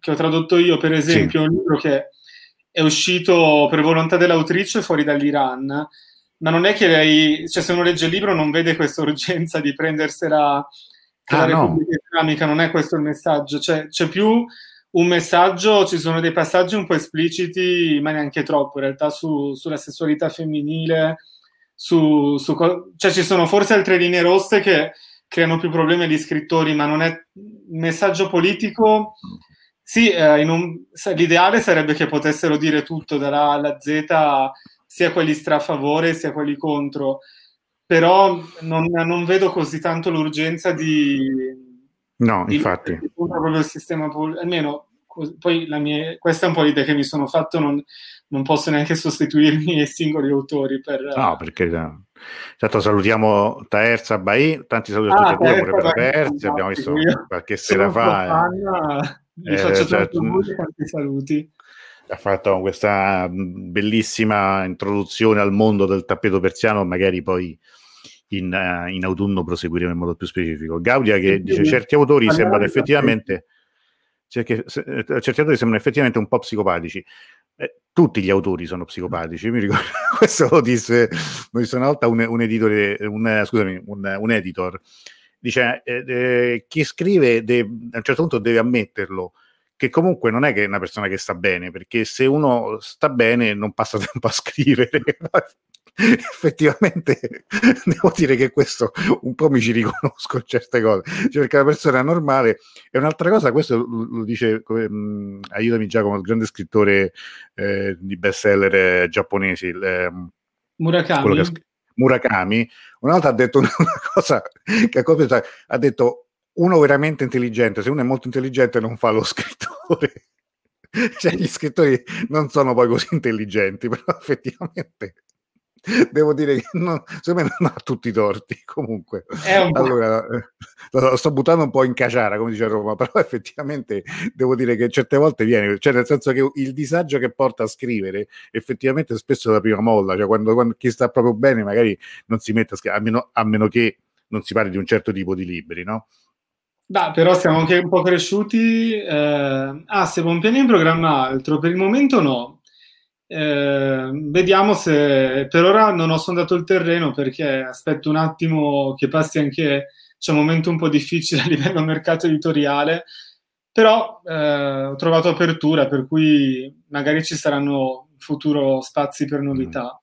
S3: che, ho tradotto io, per esempio, sì. un libro che è uscito per volontà dell'autrice fuori dall'Iran, ma non è che lei, cioè se uno legge il libro non vede questa urgenza di prendersela ah, la Repubblica no. Islamica, non è questo il messaggio, cioè, c'è più un messaggio, ci sono dei passaggi un po' espliciti, ma neanche troppo, in realtà su, sulla sessualità femminile, su, su, cioè ci sono forse altre linee rosse che creano più problemi agli scrittori, ma non è un messaggio politico. Sì, eh, un, l'ideale sarebbe che potessero dire tutto dalla alla Z, sia quelli strafavore sia quelli contro, però non, non vedo così tanto l'urgenza di,
S2: No, infatti.
S3: Proprio il sistema, almeno poi la mia, questa è un po' l'idea che mi sono fatto, non, non posso neanche sostituirmi ai singoli autori. Per,
S2: no, perché Intanto salutiamo Taerza Bai, tanti saluti a ah, tutti e due per Taerza, abbiamo visto qualche sera fa.
S3: Vi eh, faccio cioè, tanti saluti.
S2: Ha fatto questa bellissima introduzione al mondo del tappeto persiano, magari poi in, uh, in autunno proseguiremo in modo più specifico. Gaudia che dice certi autori sembrano effettivamente certi, certi autori sembrano effettivamente un po' psicopatici. Eh, tutti gli autori sono psicopatici. Mi ricordo, questo lo disse, lo disse una volta un, un editore, un, scusami, un, un editor. Dice: eh, eh, Chi scrive deve, a un certo punto deve ammetterlo che comunque non è che è una persona che sta bene, perché se uno sta bene non passa tempo a scrivere. Effettivamente devo dire che questo un po' mi ci riconosco in certe cose. Cioè perché la persona normale è un'altra cosa questo lo, dice mh, aiutami Giacomo il grande scrittore eh, di bestseller eh, giapponesi eh,
S3: Murakami. ha,
S2: Murakami. Una volta ha detto una cosa che ha, ha detto uno veramente intelligente se uno è molto intelligente non fa lo scrittore cioè gli scrittori non sono poi così intelligenti però effettivamente devo dire che non, secondo me non ha tutti i torti comunque allora eh, lo sto buttando un po' in caciara come dice Roma però effettivamente devo dire che certe volte viene cioè nel senso che il disagio che porta a scrivere effettivamente spesso è la prima molla cioè quando, quando chi sta proprio bene magari non si mette a scrivere a meno, a meno che non si parli di un certo tipo di libri no?
S3: Da, però siamo anche un po' cresciuti. Eh, ah, se un piano in programma altro, per il momento no. Eh, vediamo se per ora non ho sondato il terreno perché aspetto un attimo che passi anche c'è un momento un po' difficile a livello mercato editoriale però eh, ho trovato apertura per cui magari ci saranno in futuro spazi per novità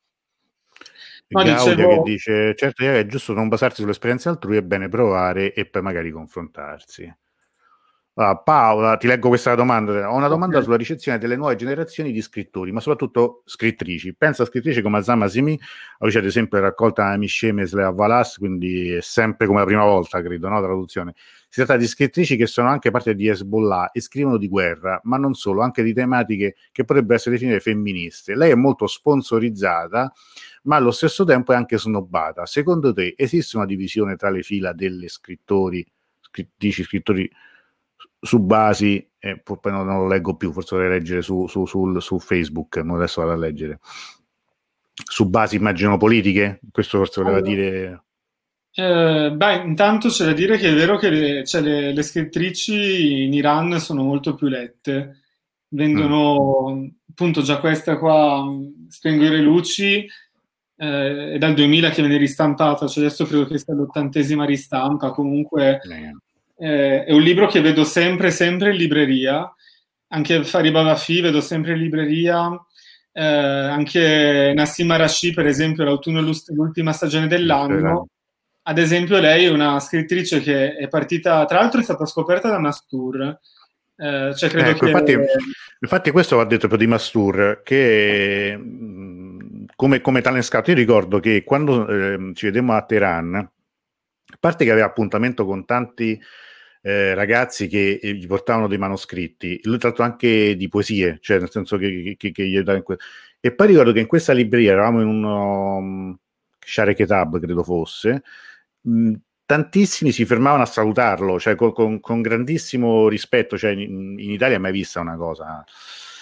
S2: mm. no, dicevo... che dice certo è giusto non basarsi sulle esperienze altrui è bene provare e poi magari confrontarsi Uh, Paola, ti leggo questa domanda. Ho una domanda okay. sulla ricezione delle nuove generazioni di scrittori, ma soprattutto scrittrici. Pensa a scrittrici come Azama Simi, oggi ad esempio la raccolta Amiscemes a Valas, quindi è sempre come la prima volta, credo, no? Traduzione. Si tratta di scrittrici che sono anche parte di Hezbollah e scrivono di guerra, ma non solo, anche di tematiche che potrebbero essere definite femministe. Lei è molto sponsorizzata, ma allo stesso tempo è anche snobbata. Secondo te esiste una divisione tra le fila delle scrittori, scrittrici, scrittori su basi, eh, poi non, non, lo leggo più, forse dovrei leggere su, su, su, su Facebook, ma adesso vado a leggere. Su basi, immagino, politiche? Questo forse voleva allora. dire...
S3: Eh, beh, intanto c'è da dire che è vero che le, cioè le, le scrittrici in Iran sono molto più lette, vendono mm. appunto già questa qua, Spengo le luci, eh, è dal 2000 che viene ristampata, cioè adesso credo che sia l'ottantesima ristampa, comunque eh eh, è un libro che vedo sempre, sempre in libreria, anche Fariba Wafi vedo sempre in libreria, eh, anche Nassim Arashi, per esempio, l'autunno l'ultima stagione dell'anno. Ad esempio, lei è una scrittrice che è partita, tra l'altro è stata scoperta da Mastur. Eh, cioè credo ecco,
S2: che... infatti, infatti, questo va detto proprio di Mastur, che come, come talent scout, io ricordo che quando eh, ci vedemmo a Teheran, a parte che aveva appuntamento con tanti eh, ragazzi che eh, gli portavano dei manoscritti, lui tra l'altro anche di poesie, cioè nel senso che, che, che gli que- E poi ricordo che in questa libreria eravamo in un um, Share Ketab, credo fosse, mh, tantissimi si fermavano a salutarlo, cioè con, con, con grandissimo rispetto, cioè in, in Italia mai vista una cosa.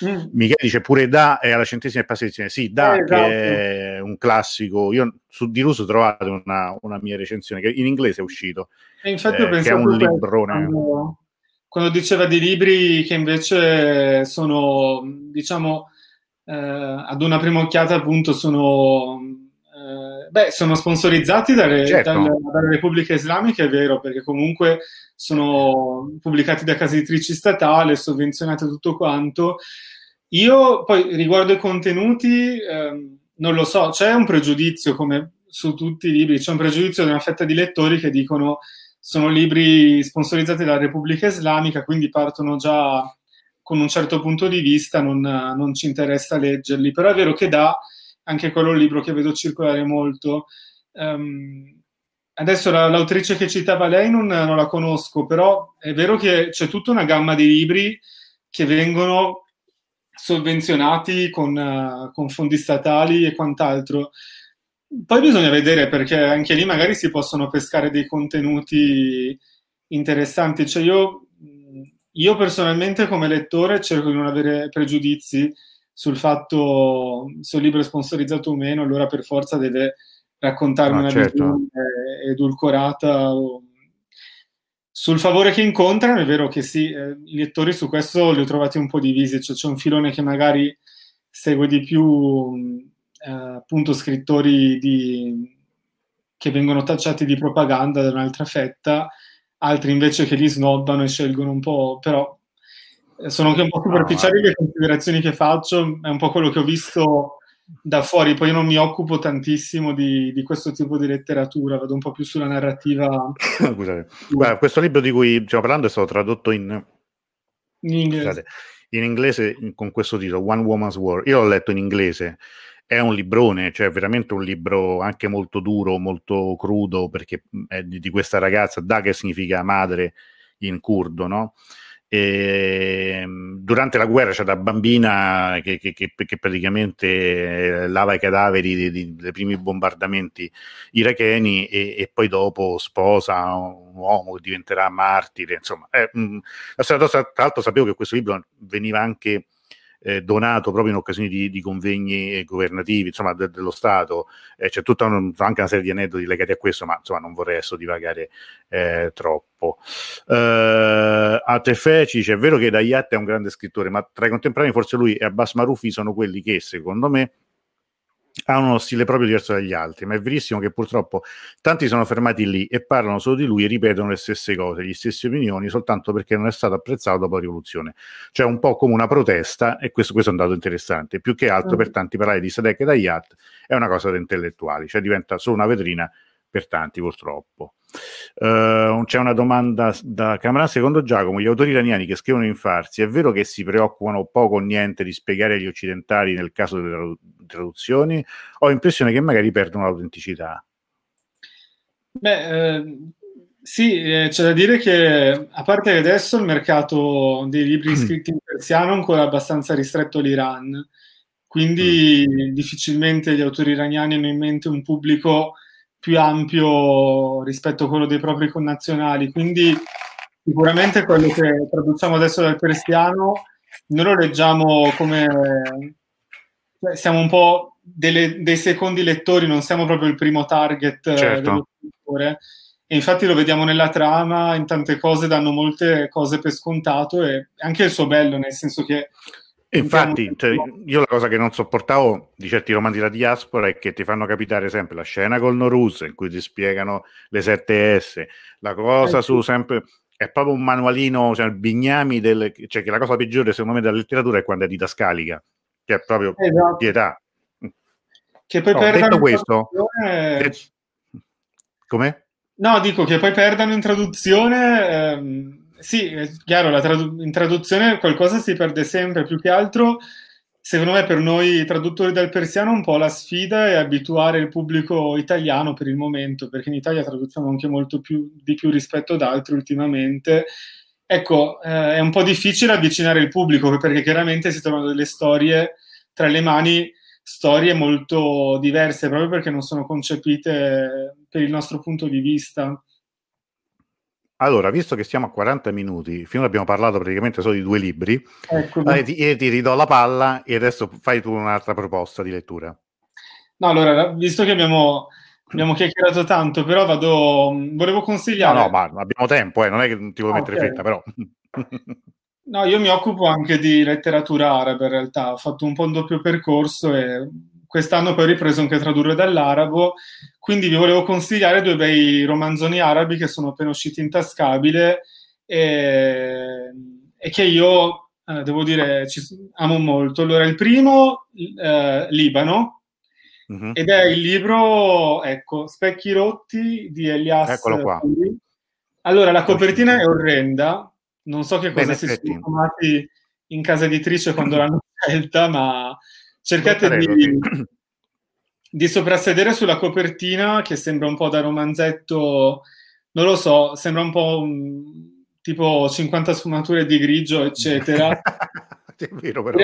S2: Mm. Michele dice pure Da è alla centesima posizione. Sì, Da eh, esatto. è un classico. Io su di Russo ho trovato una, una, mia recensione che in inglese è uscito.
S3: E infatti eh, che è un librone. Quando, quando, diceva di libri che invece sono, diciamo, eh, ad una prima occhiata appunto sono... Eh, beh, sono sponsorizzati dalle, certo. dalle, dalle repubbliche islamiche, è vero, perché comunque sono pubblicati da case editrici statali, sovvenzionate tutto quanto, io poi riguardo i contenuti, ehm, non lo so, c'è un pregiudizio come su tutti i libri, c'è un pregiudizio di una fetta di lettori che dicono sono libri sponsorizzati dalla Repubblica Islamica, quindi partono già con un certo punto di vista, non, non ci interessa leggerli, però è vero che dà anche quello libro che vedo circolare molto. Um, adesso la, l'autrice che citava lei non, non la conosco, però è vero che c'è tutta una gamma di libri che vengono sovvenzionati con, uh, con fondi statali e quant'altro. Poi bisogna vedere perché anche lì magari si possono pescare dei contenuti interessanti. Cioè io, io personalmente come lettore cerco di non avere pregiudizi sul fatto se un libro è sponsorizzato o meno, allora per forza deve raccontarmi ah, una certo. edulcorata. O... Sul favore che incontrano è vero che sì, eh, i lettori su questo li ho trovati un po' divisi, cioè c'è un filone che magari segue di più eh, appunto scrittori di, che vengono tacciati di propaganda da un'altra fetta, altri invece che li snobbano e scelgono un po', però eh, sono anche un po' superficiali le considerazioni che faccio, è un po' quello che ho visto da fuori, poi io non mi occupo tantissimo di, di questo tipo di letteratura, vado un po' più sulla narrativa.
S2: Scusate, Guarda, questo libro di cui stiamo parlando è stato tradotto in,
S3: in inglese.
S2: Scusate, in inglese con questo titolo, One Woman's War. Io l'ho letto in inglese è un librone, cioè veramente un libro anche molto duro, molto crudo, perché è di, di questa ragazza, da che significa madre in curdo, no? E, ehm, durante la guerra c'è da bambina che, che, che, che praticamente lava i cadaveri dei, primi bombardamenti iracheni e, e, poi dopo sposa un uomo che diventerà martire. Insomma, è, mh, tra l'altro sapevo che questo libro veniva anche eh, donato proprio in occasione di, di convegni governativi, insomma, de, dello Stato. Eh, c'è tutta un, anche una serie di aneddoti legati a questo, ma insomma, non vorrei adesso divagare eh, troppo. Uh, a Tefeci dice: È vero che Dayat è un grande scrittore, ma tra i contemporanei, forse lui e Abbas Marufi sono quelli che, secondo me, ha uno stile proprio diverso dagli altri, ma è verissimo che purtroppo tanti sono fermati lì e parlano solo di lui e ripetono le stesse cose, gli stesse opinioni, soltanto perché non è stato apprezzato dopo la rivoluzione. Cioè un po' come una protesta, e questo, questo è un dato interessante, più che altro mm. per tanti parlare di Sadek e Dayat è una cosa da intellettuali, cioè diventa solo una vetrina per tanti purtroppo. Uh, c'è una domanda da Camera. Secondo Giacomo, gli autori iraniani che scrivono in farsi, è vero che si preoccupano poco o niente di spiegare agli occidentali nel caso delle traduzioni? Ho l'impressione che magari perdono l'autenticità.
S3: Beh, eh, sì, eh, c'è da dire che a parte che adesso il mercato dei libri scritti in persiano è ancora abbastanza ristretto all'Iran, quindi mm. difficilmente gli autori iraniani hanno in mente un pubblico più ampio rispetto a quello dei propri connazionali. Quindi sicuramente quello che traduciamo adesso dal persiano noi lo leggiamo come cioè, siamo un po' delle, dei secondi lettori, non siamo proprio il primo target
S2: eh, certo.
S3: lettore. E infatti lo vediamo nella trama, in tante cose danno molte cose per scontato e anche il suo bello, nel senso che
S2: Infatti, cioè, io la cosa che non sopportavo di certi romanzi da diaspora è che ti fanno capitare sempre la scena col Norus in cui ti spiegano le 7S, la cosa eh, su sempre è proprio un manualino, cioè il bignami del, cioè che la cosa peggiore secondo me della letteratura è quando è didascalica, che è proprio esatto. pietà.
S3: Che poi no, detto
S2: questo, det... come?
S3: No, dico che poi perdano in traduzione ehm sì, è chiaro, tradu- in traduzione qualcosa si perde sempre, più che altro, secondo me per noi traduttori del persiano un po' la sfida è abituare il pubblico italiano per il momento, perché in Italia traduciamo anche molto più, di più rispetto ad altri ultimamente. Ecco, eh, è un po' difficile avvicinare il pubblico perché chiaramente si trovano delle storie tra le mani, storie molto diverse, proprio perché non sono concepite per il nostro punto di vista.
S2: Allora, visto che siamo a 40 minuti, finora abbiamo parlato praticamente solo di due libri, ecco. eh, ti, ti, ridò la palla e adesso fai tu un'altra proposta di lettura.
S3: No, allora, visto che abbiamo, abbiamo chiacchierato tanto, però vado, volevo consigliare...
S2: No, no, ma abbiamo tempo, eh, non è che ti vuoi mettere okay. fretta, però...
S3: no, io mi occupo anche di letteratura araba in realtà, ho fatto un po' un doppio percorso e quest'anno poi ho ripreso anche a tradurre dall'arabo, quindi vi volevo consigliare due bei romanzoni arabi che sono appena usciti in tascabile e, e che io, eh, devo dire, ci, amo molto. Allora, il primo, eh, Libano, mm-hmm. ed è il libro, ecco, Specchi rotti di Elias.
S2: Eccolo qua.
S3: Allora, la copertina è orrenda, non so che cosa Bene, si sono chiamati in casa editrice quando l'hanno scelta, ma cercate di, di soprassedere sulla copertina che sembra un po' da romanzetto, non lo so, sembra un po' un, tipo 50 sfumature di grigio, eccetera.
S2: è vero però.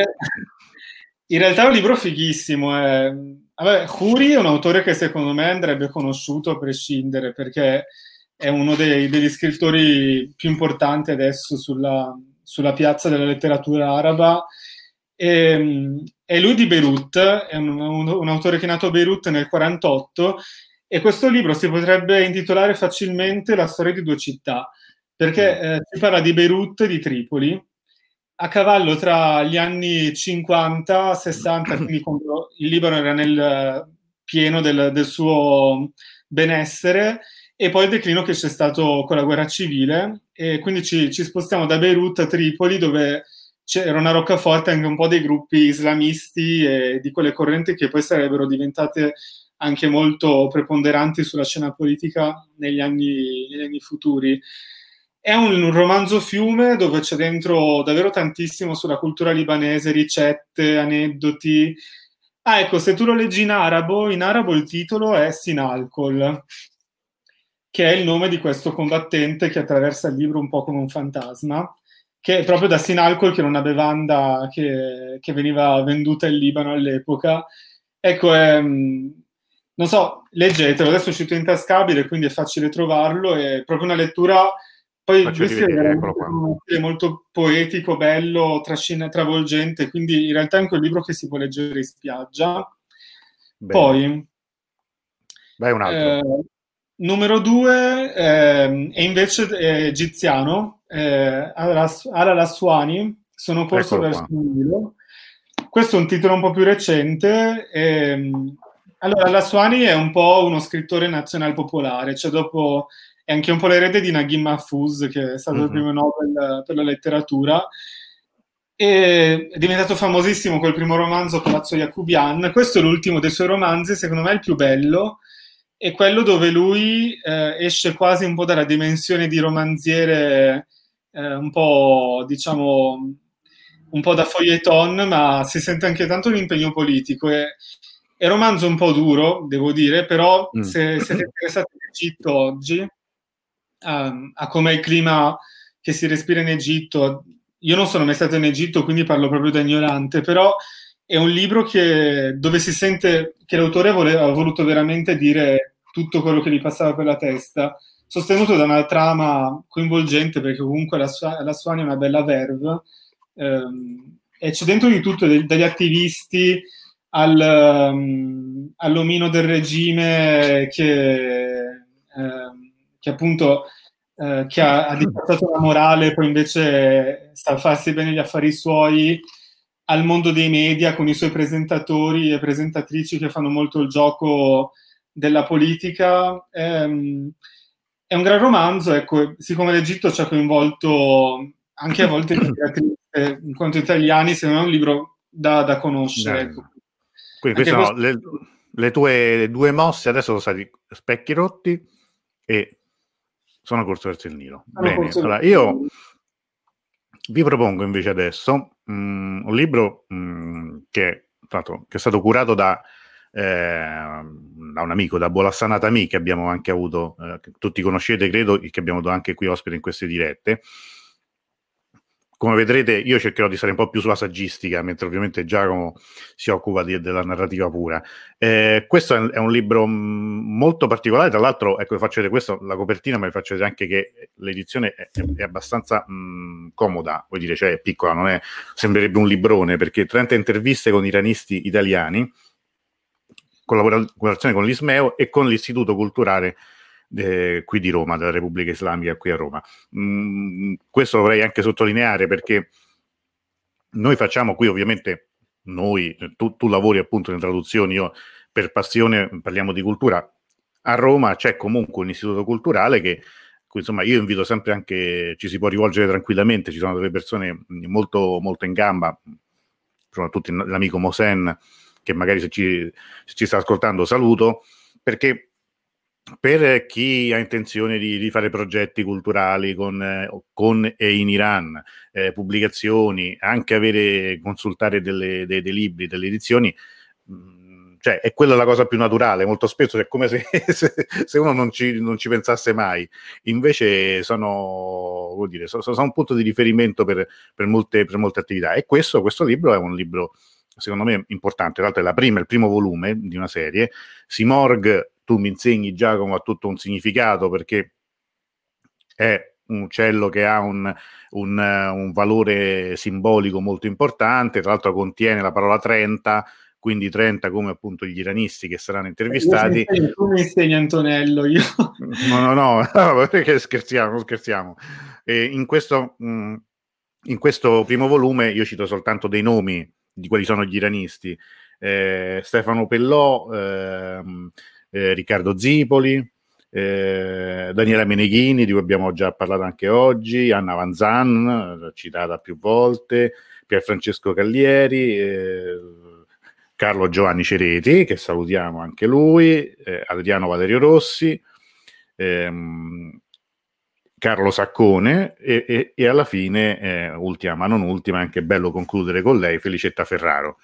S3: In realtà è un libro fighissimo. È... Vabbè, Huri è un autore che secondo me andrebbe conosciuto a prescindere perché è uno dei, degli scrittori più importanti adesso sulla, sulla piazza della letteratura araba. E, ehm, è lui di Beirut, è un, un, un, autore che è nato a Beirut nel 1948 e questo libro si potrebbe intitolare facilmente La storia di due città, perché mm. eh, si parla di Beirut e di Tripoli a cavallo tra gli anni 50 60, quindi quando il Libano era nel pieno del, del suo benessere, e poi il declino che c'è stato con la guerra civile. E quindi ci, ci spostiamo da Beirut a Tripoli, dove c'era una roccaforte anche un po' dei gruppi islamisti e di quelle correnti che poi sarebbero diventate anche molto preponderanti sulla scena politica negli anni, negli anni futuri. È un romanzo fiume dove c'è dentro davvero tantissimo sulla cultura libanese, ricette, aneddoti. Ah, ecco, se tu lo leggi in arabo, in arabo il titolo è Sinalcol, che è il nome di questo combattente che attraversa il libro un po' come un fantasma, che è proprio da Sinalcol, che era una bevanda che, che veniva venduta in Libano all'epoca. Ecco, è, non so, leggetelo, adesso è uscito intascabile, quindi è facile trovarlo, è proprio una lettura poi lui è molto poetico, bello, trascina, travolgente, quindi in realtà è anche un libro che si può leggere in spiaggia. Bene. Poi...
S2: Vai un altro.
S3: Eh, numero due eh, è invece è egiziano, eh, Ala Laswani, sono corso Eccolo verso il Nilo. Questo è un titolo un po' più recente. Ehm, allora, Laswani è un po' uno scrittore nazional popolare, cioè dopo è anche un po' l'erede di Naguim Mahfouz, che è stato mm-hmm. il mhm. premio Nobel per la letteratura. E è diventato famosissimo col primo romanzo Palazzo Jacobian. Questo è l'ultimo dei suoi romanzi, secondo me è il più bello. È quello dove lui eh, esce quasi un po' dalla dimensione di romanziere, eh, un po' diciamo un po' da feuilleton, ma si sente anche tanto l'impegno politico. È, è un romanzo un po' duro, devo dire, però mm. se siete interessati in Egitto oggi, um, a com'è il clima che si respira in Egitto. Io non sono mai stato in Egitto, quindi parlo proprio da ignorante, però è un libro che, dove si sente che l'autore voleva, ha voluto veramente dire tutto quello che gli passava per la testa, sostenuto da una trama coinvolgente, perché comunque la, sua, la Suani è una bella verve, ehm, e c'è dentro di tutto degli attivisti al, um, all'omino del regime che... Um, che appunto eh, che ha, ha dimostrato la morale, poi invece sta a farsi bene gli affari suoi al mondo dei media con i suoi presentatori e presentatrici che fanno molto il gioco della politica. Ehm, è un gran romanzo, ecco, siccome l'Egitto ci ha coinvolto anche a volte in quanto italiani, se non è un libro da, da conoscere. Ecco.
S2: Quindi queste sono questo... le, le, tue due mosse, adesso sono stati specchi rotti e sono corso verso il Nilo. Sono Bene, allora, io vi propongo invece adesso um, un libro um, che, tanto, che, è stato curato da, eh, da un amico, da Bolassanatami, che abbiamo anche avuto, eh, che tutti conoscete, credo, e che abbiamo avuto anche qui ospite in queste dirette come vedrete io cercherò di stare un po' più sulla saggistica, mentre ovviamente Giacomo si occupa di, della narrativa pura. Eh, questo è, è, un libro mm, molto particolare, tra l'altro, ecco, vi faccio vedere questo, la copertina, ma vi faccio vedere anche che l'edizione è, è abbastanza mh, mm, comoda, vuol dire, cioè è piccola, non è, sembrerebbe un librone, perché 30 interviste con iranisti italiani, collaborazione con l'Ismeo e con l'Istituto Culturale eh, qui di Roma, della Repubblica Islamica qui a Roma. Mm, questo vorrei anche sottolineare perché noi facciamo qui ovviamente, noi, tu, tu lavori appunto in traduzioni, io per passione parliamo di cultura, a Roma c'è comunque un istituto culturale che insomma io invito sempre anche ci si può rivolgere tranquillamente ci sono delle persone molto, molto in gamba soprattutto l'amico Mosen che magari se ci, se ci sta ascoltando saluto perché per chi ha intenzione di, di fare progetti culturali con, eh, con, e in Iran, eh, pubblicazioni, anche avere, consultare delle, dei, dei, libri, delle edizioni, mm, cioè, è quella la cosa più naturale, molto spesso è come se, se, se uno non ci, non ci, pensasse mai, invece sono, dire, sono, sono un punto di riferimento per, per, molte, per molte attività. E questo, questo libro è un libro secondo me importante, tra l'altro è la prima, il primo volume di una serie, Simorg, tu mi insegni Giacomo, ha tutto un significato perché è un uccello che ha un, un, un, valore simbolico molto importante, tra l'altro contiene la parola 30, quindi 30 come appunto gli iranisti che saranno intervistati.
S3: Tu mi insegni Antonello, io.
S2: No, no, no, perché scherziamo, scherziamo. E in, questo, mm, in questo primo volume io cito soltanto dei nomi di quali sono gli iranisti. Eh, Stefano Pellò, ehm, eh, Riccardo Zipoli, eh, Daniela Meneghini, di cui abbiamo già parlato anche oggi, Anna Vanzan, citata più volte, Pier Francesco Callieri, eh, Carlo Giovanni Cereti, che salutiamo anche lui, eh, Adriano Valerio Rossi, ehm, Carlo Saccone e, e, e alla fine, eh, ultima ma non ultima, anche bello concludere con lei, Felicetta Ferraro.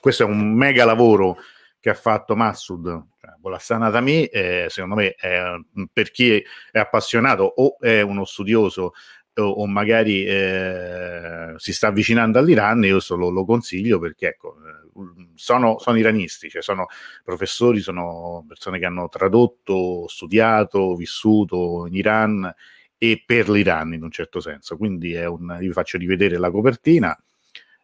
S2: Questo è un mega lavoro che ha fatto Massud, cioè, Bolassana Tami, eh, secondo me è, per chi è appassionato o è uno studioso o, o magari eh, si sta avvicinando all'Iran, io solo lo consiglio perché ecco, eh, sono, sono, iranisti, cioè sono professori, sono persone che hanno tradotto, studiato, vissuto in Iran e per l'Iran in un certo senso. Quindi un, vi faccio rivedere la copertina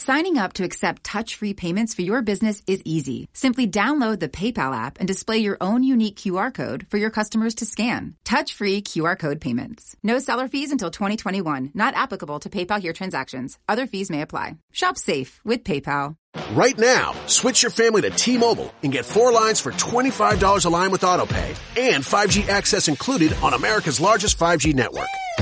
S5: Signing up to accept touch-free payments for your business is easy. Simply download the PayPal app and display your own unique QR code for your customers to scan. Touch-free QR code payments. No seller fees until 2021. Not applicable to PayPal here transactions. Other fees may apply. Shop safe with PayPal.
S7: Right now, switch your family to T-Mobile and get four lines for $25 a line with AutoPay and 5G access included on America's largest 5G network.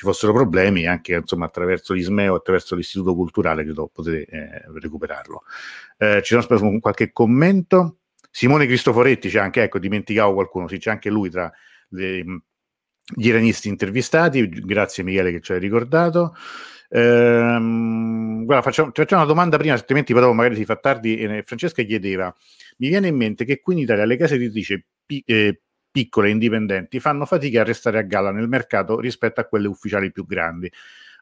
S2: ci fossero problemi, anche insomma, attraverso l'ISMEO, attraverso l'Istituto Culturale, credo potete eh, recuperarlo. Eh, ci sono speso qualche commento. Simone Cristoforetti c'è anche, ecco, dimenticavo qualcuno, sì, c'è anche lui tra le, gli iranisti intervistati. Grazie Michele che ci hai ricordato. Ehm, guarda, facciamo, ti facciamo una domanda prima, altrimenti dopo magari si fa tardi. Francesca chiedeva: Mi viene in mente che qui in Italia le case editrici eh, piccole e indipendenti fanno fatica a restare a galla nel mercato rispetto a quelle ufficiali più grandi.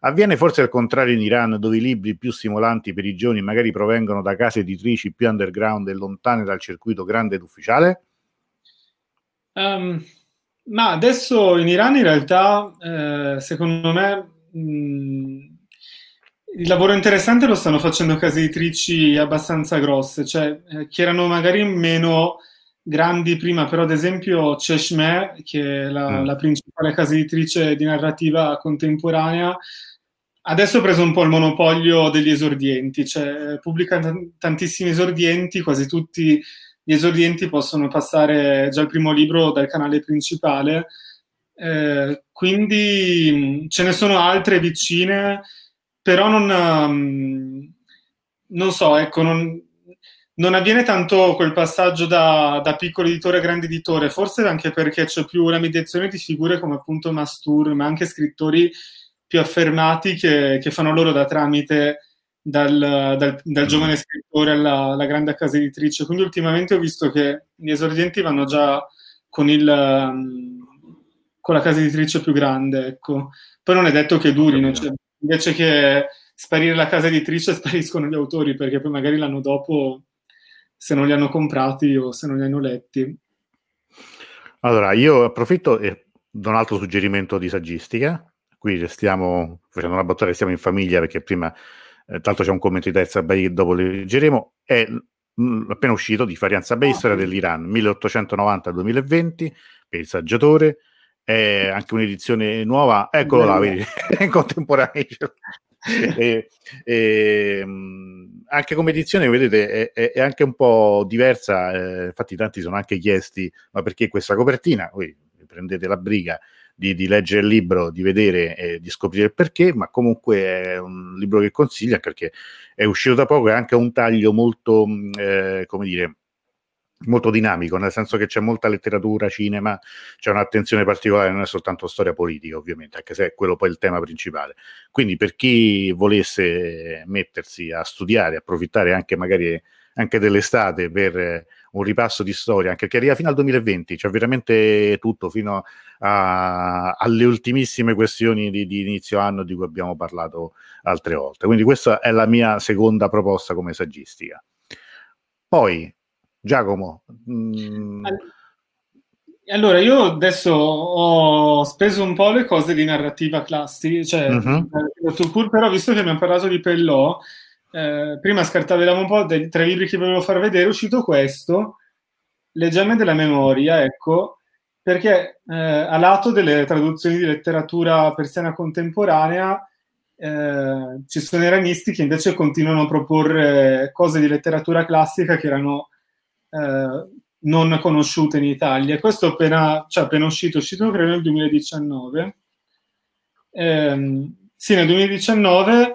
S2: Avviene forse al contrario in Iran, dove i libri più stimolanti per i giovani magari provengono da case editrici più underground e lontane dal circuito grande ed ufficiale?
S3: Um, ma adesso in Iran in realtà, eh, secondo me, mh, il lavoro interessante lo stanno facendo case editrici abbastanza grosse, cioè eh, che erano magari meno grandi prima, però ad esempio Cheshmeh, che è la, mm. la, principale casa editrice di narrativa contemporanea, adesso ha preso un po' il monopolio degli esordienti, cioè pubblica t- tantissimi esordienti, quasi tutti gli esordienti possono passare già il primo libro dal canale principale, eh, quindi ce ne sono altre vicine, però non, um, non so, ecco, non, non avviene tanto quel passaggio da, da, piccolo editore a grande editore, forse anche perché c'è più la mediazione di figure come appunto Mastur, ma anche scrittori più affermati che, che fanno loro da tramite dal, dal, dal mm. giovane scrittore alla, alla, grande casa editrice. Quindi ultimamente ho visto che gli esordienti vanno già con, il, um, con la casa editrice più grande, ecco. Poi non è detto che durino, cioè, invece che sparire la casa editrice spariscono gli autori, perché poi magari l'anno dopo se non li hanno comprati o se non li hanno letti.
S2: Allora, io approfitto e do un altro suggerimento di saggistica. Qui stiamo facendo una battuta, stiamo in famiglia perché prima, eh, tanto c'è un commento di Terza Bay, dopo leggeremo. È mh, appena uscito di Farian Sabay, oh. storia dell'Iran, 1890-2020, per il saggiatore. è anche un'edizione nuova, eccolo là, vedi, in contemporanea. e, e, anche come edizione, vedete, è, è, anche un po' diversa. Eh, infatti, tanti sono anche chiesti: ma perché questa copertina? Voi prendete la briga di, di leggere il libro, di vedere e di scoprire il perché, ma comunque è un libro che consiglia perché è uscito da poco ha anche un taglio molto, eh, come dire, molto dinamico, nel senso che c'è molta letteratura, cinema, c'è un'attenzione particolare, non è soltanto storia politica, ovviamente, anche se è quello poi il tema principale. Quindi per chi volesse mettersi a studiare, approfittare anche magari anche dell'estate per un ripasso di storia, anche perché arriva fino al 2020, c'è cioè veramente tutto, fino a, alle ultimissime questioni di, di inizio anno di cui abbiamo parlato altre volte. Quindi questa è la mia seconda proposta come saggistica. Poi Giacomo.
S3: Mm... Allora, io adesso ho speso un po' le cose di narrativa classica, cioè, uh-huh. però visto che abbiamo parlato di Pellò, eh, prima scartavamo un po' dei tre libri che volevo far vedere, è uscito questo, Legame della memoria, ecco, perché eh, a lato delle traduzioni di letteratura persiana contemporanea, eh, ci sono iranisti che invece continuano a proporre cose di letteratura classica che erano eh, non conosciute in Italia. Questo appena, cioè appena uscito, è uscito credo nel 2019. Eh, sì, nel 2019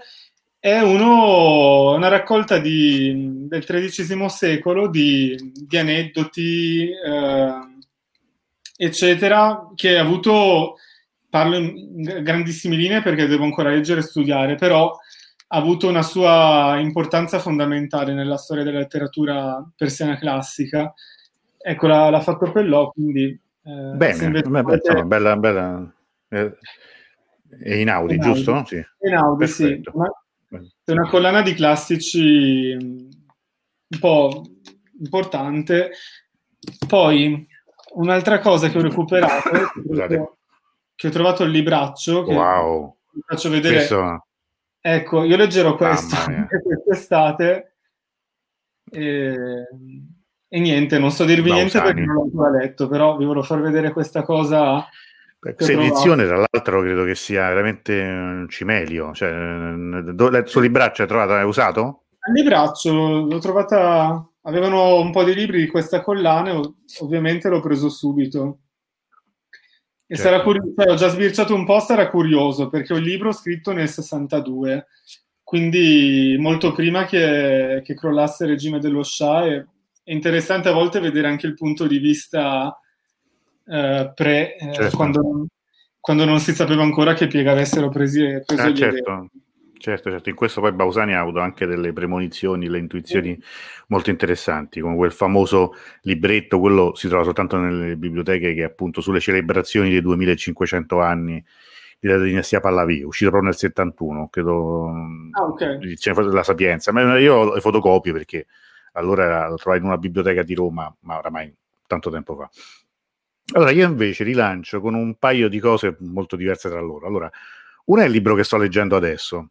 S3: è uno, una raccolta di, del XIII secolo di, di aneddoti, eh, eccetera, che ha avuto, parlo in grandissime linee perché devo ancora leggere e studiare, però ha avuto una sua importanza fondamentale nella storia della letteratura persiana classica. Ecco, l'ha, l'ha fatto Pellò, quindi...
S2: Eh, Bene, beh, insomma, bella, bella... Eh, è in Audi, giusto?
S3: Sì. In Audi, sì. Una, è una collana di classici un po' importante. Poi, un'altra cosa che ho recuperato, che ho trovato il libraccio, che
S2: wow.
S3: vi faccio vedere... Questo Ecco, io leggerò questo quest'estate e, e, niente, non so dirvi niente perché non l'ho ancora letto, però vi volevo far vedere questa cosa.
S2: Questa edizione, tra l'altro, credo che sia veramente un cimelio. Cioè, il suo libraccio è trovato, è usato?
S3: Il libraccio l'ho trovata. Avevano un po' di libri di questa collana, ovviamente l'ho preso subito. E certo. sarà curioso, cioè, ho già sbirciato un po', sarà curioso perché ho il libro scritto nel 62, quindi molto prima che, che crollasse il regime dello Shah. È, è, interessante a volte vedere anche il punto di vista eh, pre, eh, certo. quando, quando, non si sapeva ancora che Piega avessero presi, preso
S2: ah, gli certo. Certo, certo, in questo poi Bausani ha avuto anche delle premonizioni, le intuizioni molto interessanti, come quel famoso libretto, quello si trova soltanto nelle biblioteche, che è appunto sulle celebrazioni dei 2500 anni della dinastia Pallavi, uscito proprio nel 71, credo, ah, okay. della Sapienza, ma io ho le fotocopie perché allora lo trovai in una biblioteca di Roma, ma oramai tanto tempo fa. Allora, io invece rilancio con un paio di cose molto diverse tra loro. Allora, una è il libro che sto leggendo adesso,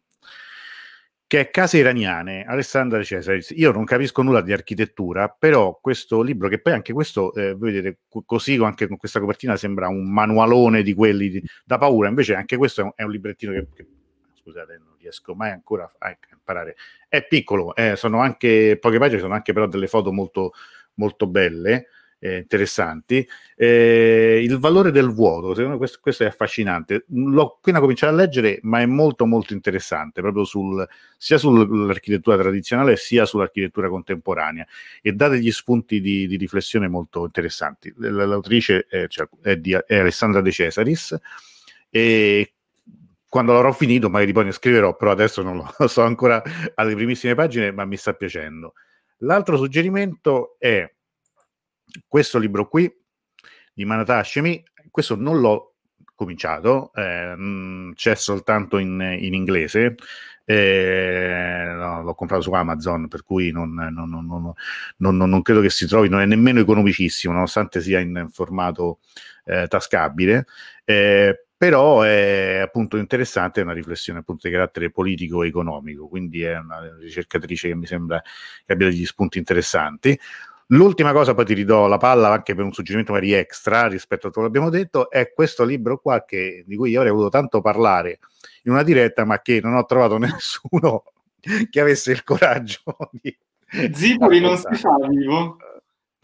S2: che è Case iraniane, Alessandra De Cesaris. Io non capisco nulla di architettura, però questo libro, che poi anche questo, eh, vedete, così anche con questa copertina sembra un manualone di quelli di, da paura, invece anche questo è un, è un librettino che, che, scusate, non riesco mai ancora a, imparare. È piccolo, eh, sono anche poche pagine, sono anche però delle foto molto, molto belle eh, interessanti. Eh, il valore del vuoto, secondo me questo, questo, è affascinante. L'ho appena cominciato a leggere, ma è molto molto interessante, proprio sul, sia sull'architettura tradizionale sia sull'architettura contemporanea e dà degli spunti di, di riflessione molto interessanti. L'autrice è, cioè, è, di, è Alessandra De Cesaris e quando l'avrò finito magari poi ne scriverò, però adesso non lo so ancora alle primissime pagine, ma mi sta piacendo. L'altro suggerimento è questo libro qui di Manat Hashemi, questo non l'ho cominciato, eh, c'è soltanto in, in inglese, eh, no, l'ho comprato su Amazon, per cui non, non, non, non, credo che si trovi, non è nemmeno economicissimo, nonostante sia in formato eh, tascabile. Eh, però è appunto interessante, è una riflessione appunto di carattere politico e economico, quindi è una ricercatrice che mi sembra che abbia degli spunti interessanti. L'ultima cosa, poi ti ridò la palla anche per un suggerimento magari extra rispetto a quello che abbiamo detto, è questo libro qua che, di cui io avrei voluto tanto parlare in una diretta, ma che non ho trovato nessuno che avesse il coraggio di...
S3: Zipoli non si fa vivo?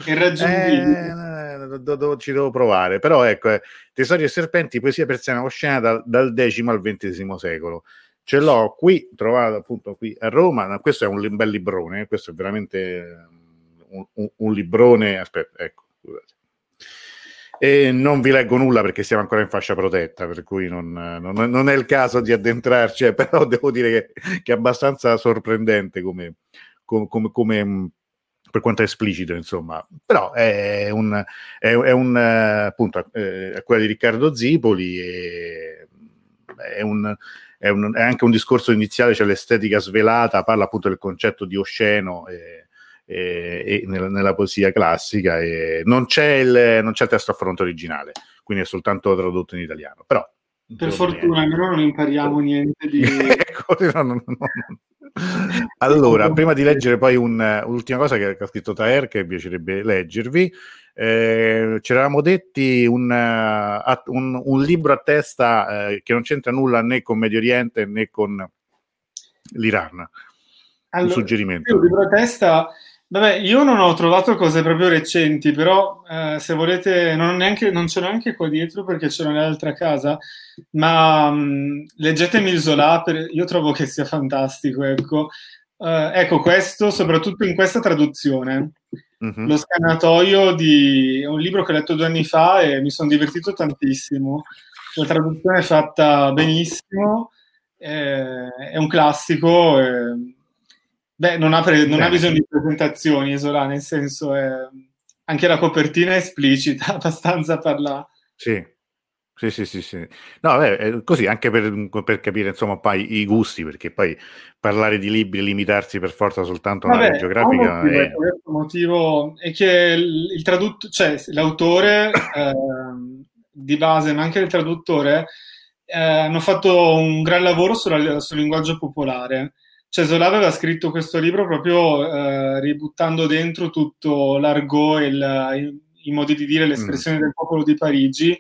S3: È
S2: raggiungibile. Eh, do, do, ci devo provare, però ecco, eh, Tesori e Serpenti, poesia persiana oscena dal, dal X al XX secolo. Ce l'ho qui, trovato appunto qui a Roma, questo è un bel librone, questo è veramente un, un, librone, aspetta, ecco, scusate. E non vi leggo nulla perché siamo ancora in fascia protetta, per cui non, non, non è il caso di addentrarci, eh, però devo dire che, che, è abbastanza sorprendente come, come, come, come per quanto è esplicito, insomma, però è un, è, è un appunto, è quella di Riccardo Zipoli, e, è, un, è, un, è anche un discorso iniziale, c'è cioè l'estetica svelata, parla appunto del concetto di osceno. E, e, e nella, nella, poesia classica e non c'è, il, non c'è il testo a fronte originale, quindi è soltanto tradotto in italiano. Però,
S3: per fortuna, almeno non impariamo niente di... ecco, no, no, no,
S2: allora, prima di leggere poi un, un'ultima cosa che, ha scritto Taer che piacerebbe leggervi, eh, ci eravamo detti un, un, un, libro a testa eh, che non c'entra nulla né con Medio Oriente né con l'Iran.
S3: Allora, un suggerimento. Un libro a testa Vabbè, io non ho trovato cose proprio recenti, però eh, se volete, non, neanche, non ce l'ho neanche qua dietro perché ce l'ho nell'altra casa, ma mh, mm, leggetemi il Zola, per, io trovo che sia fantastico, ecco. Uh, ecco, questo, soprattutto in questa traduzione. Mm-hmm. Lo scannatoio di... un libro che ho letto due anni fa e mi sono divertito tantissimo. La traduzione è fatta benissimo, eh, è un classico. Eh, Beh, non ha, pre- non ha bisogno di presentazioni, Isola, nel senso è... anche la copertina è esplicita, abbastanza parla.
S2: Sì, sì, sì, sì, sì. No, beh, così anche per, per, capire insomma poi i gusti, perché poi parlare di libri e limitarsi per forza soltanto a una geografica
S3: motivo, è... Il motivo è che il, il tradutto, cioè l'autore eh, di base, ma anche il traduttore, eh, hanno fatto un gran lavoro sulla, sul linguaggio popolare Cesola aveva scritto questo libro proprio eh, ributtando dentro tutto l'argot e il, i modi di dire, le espressioni mm. del popolo di Parigi,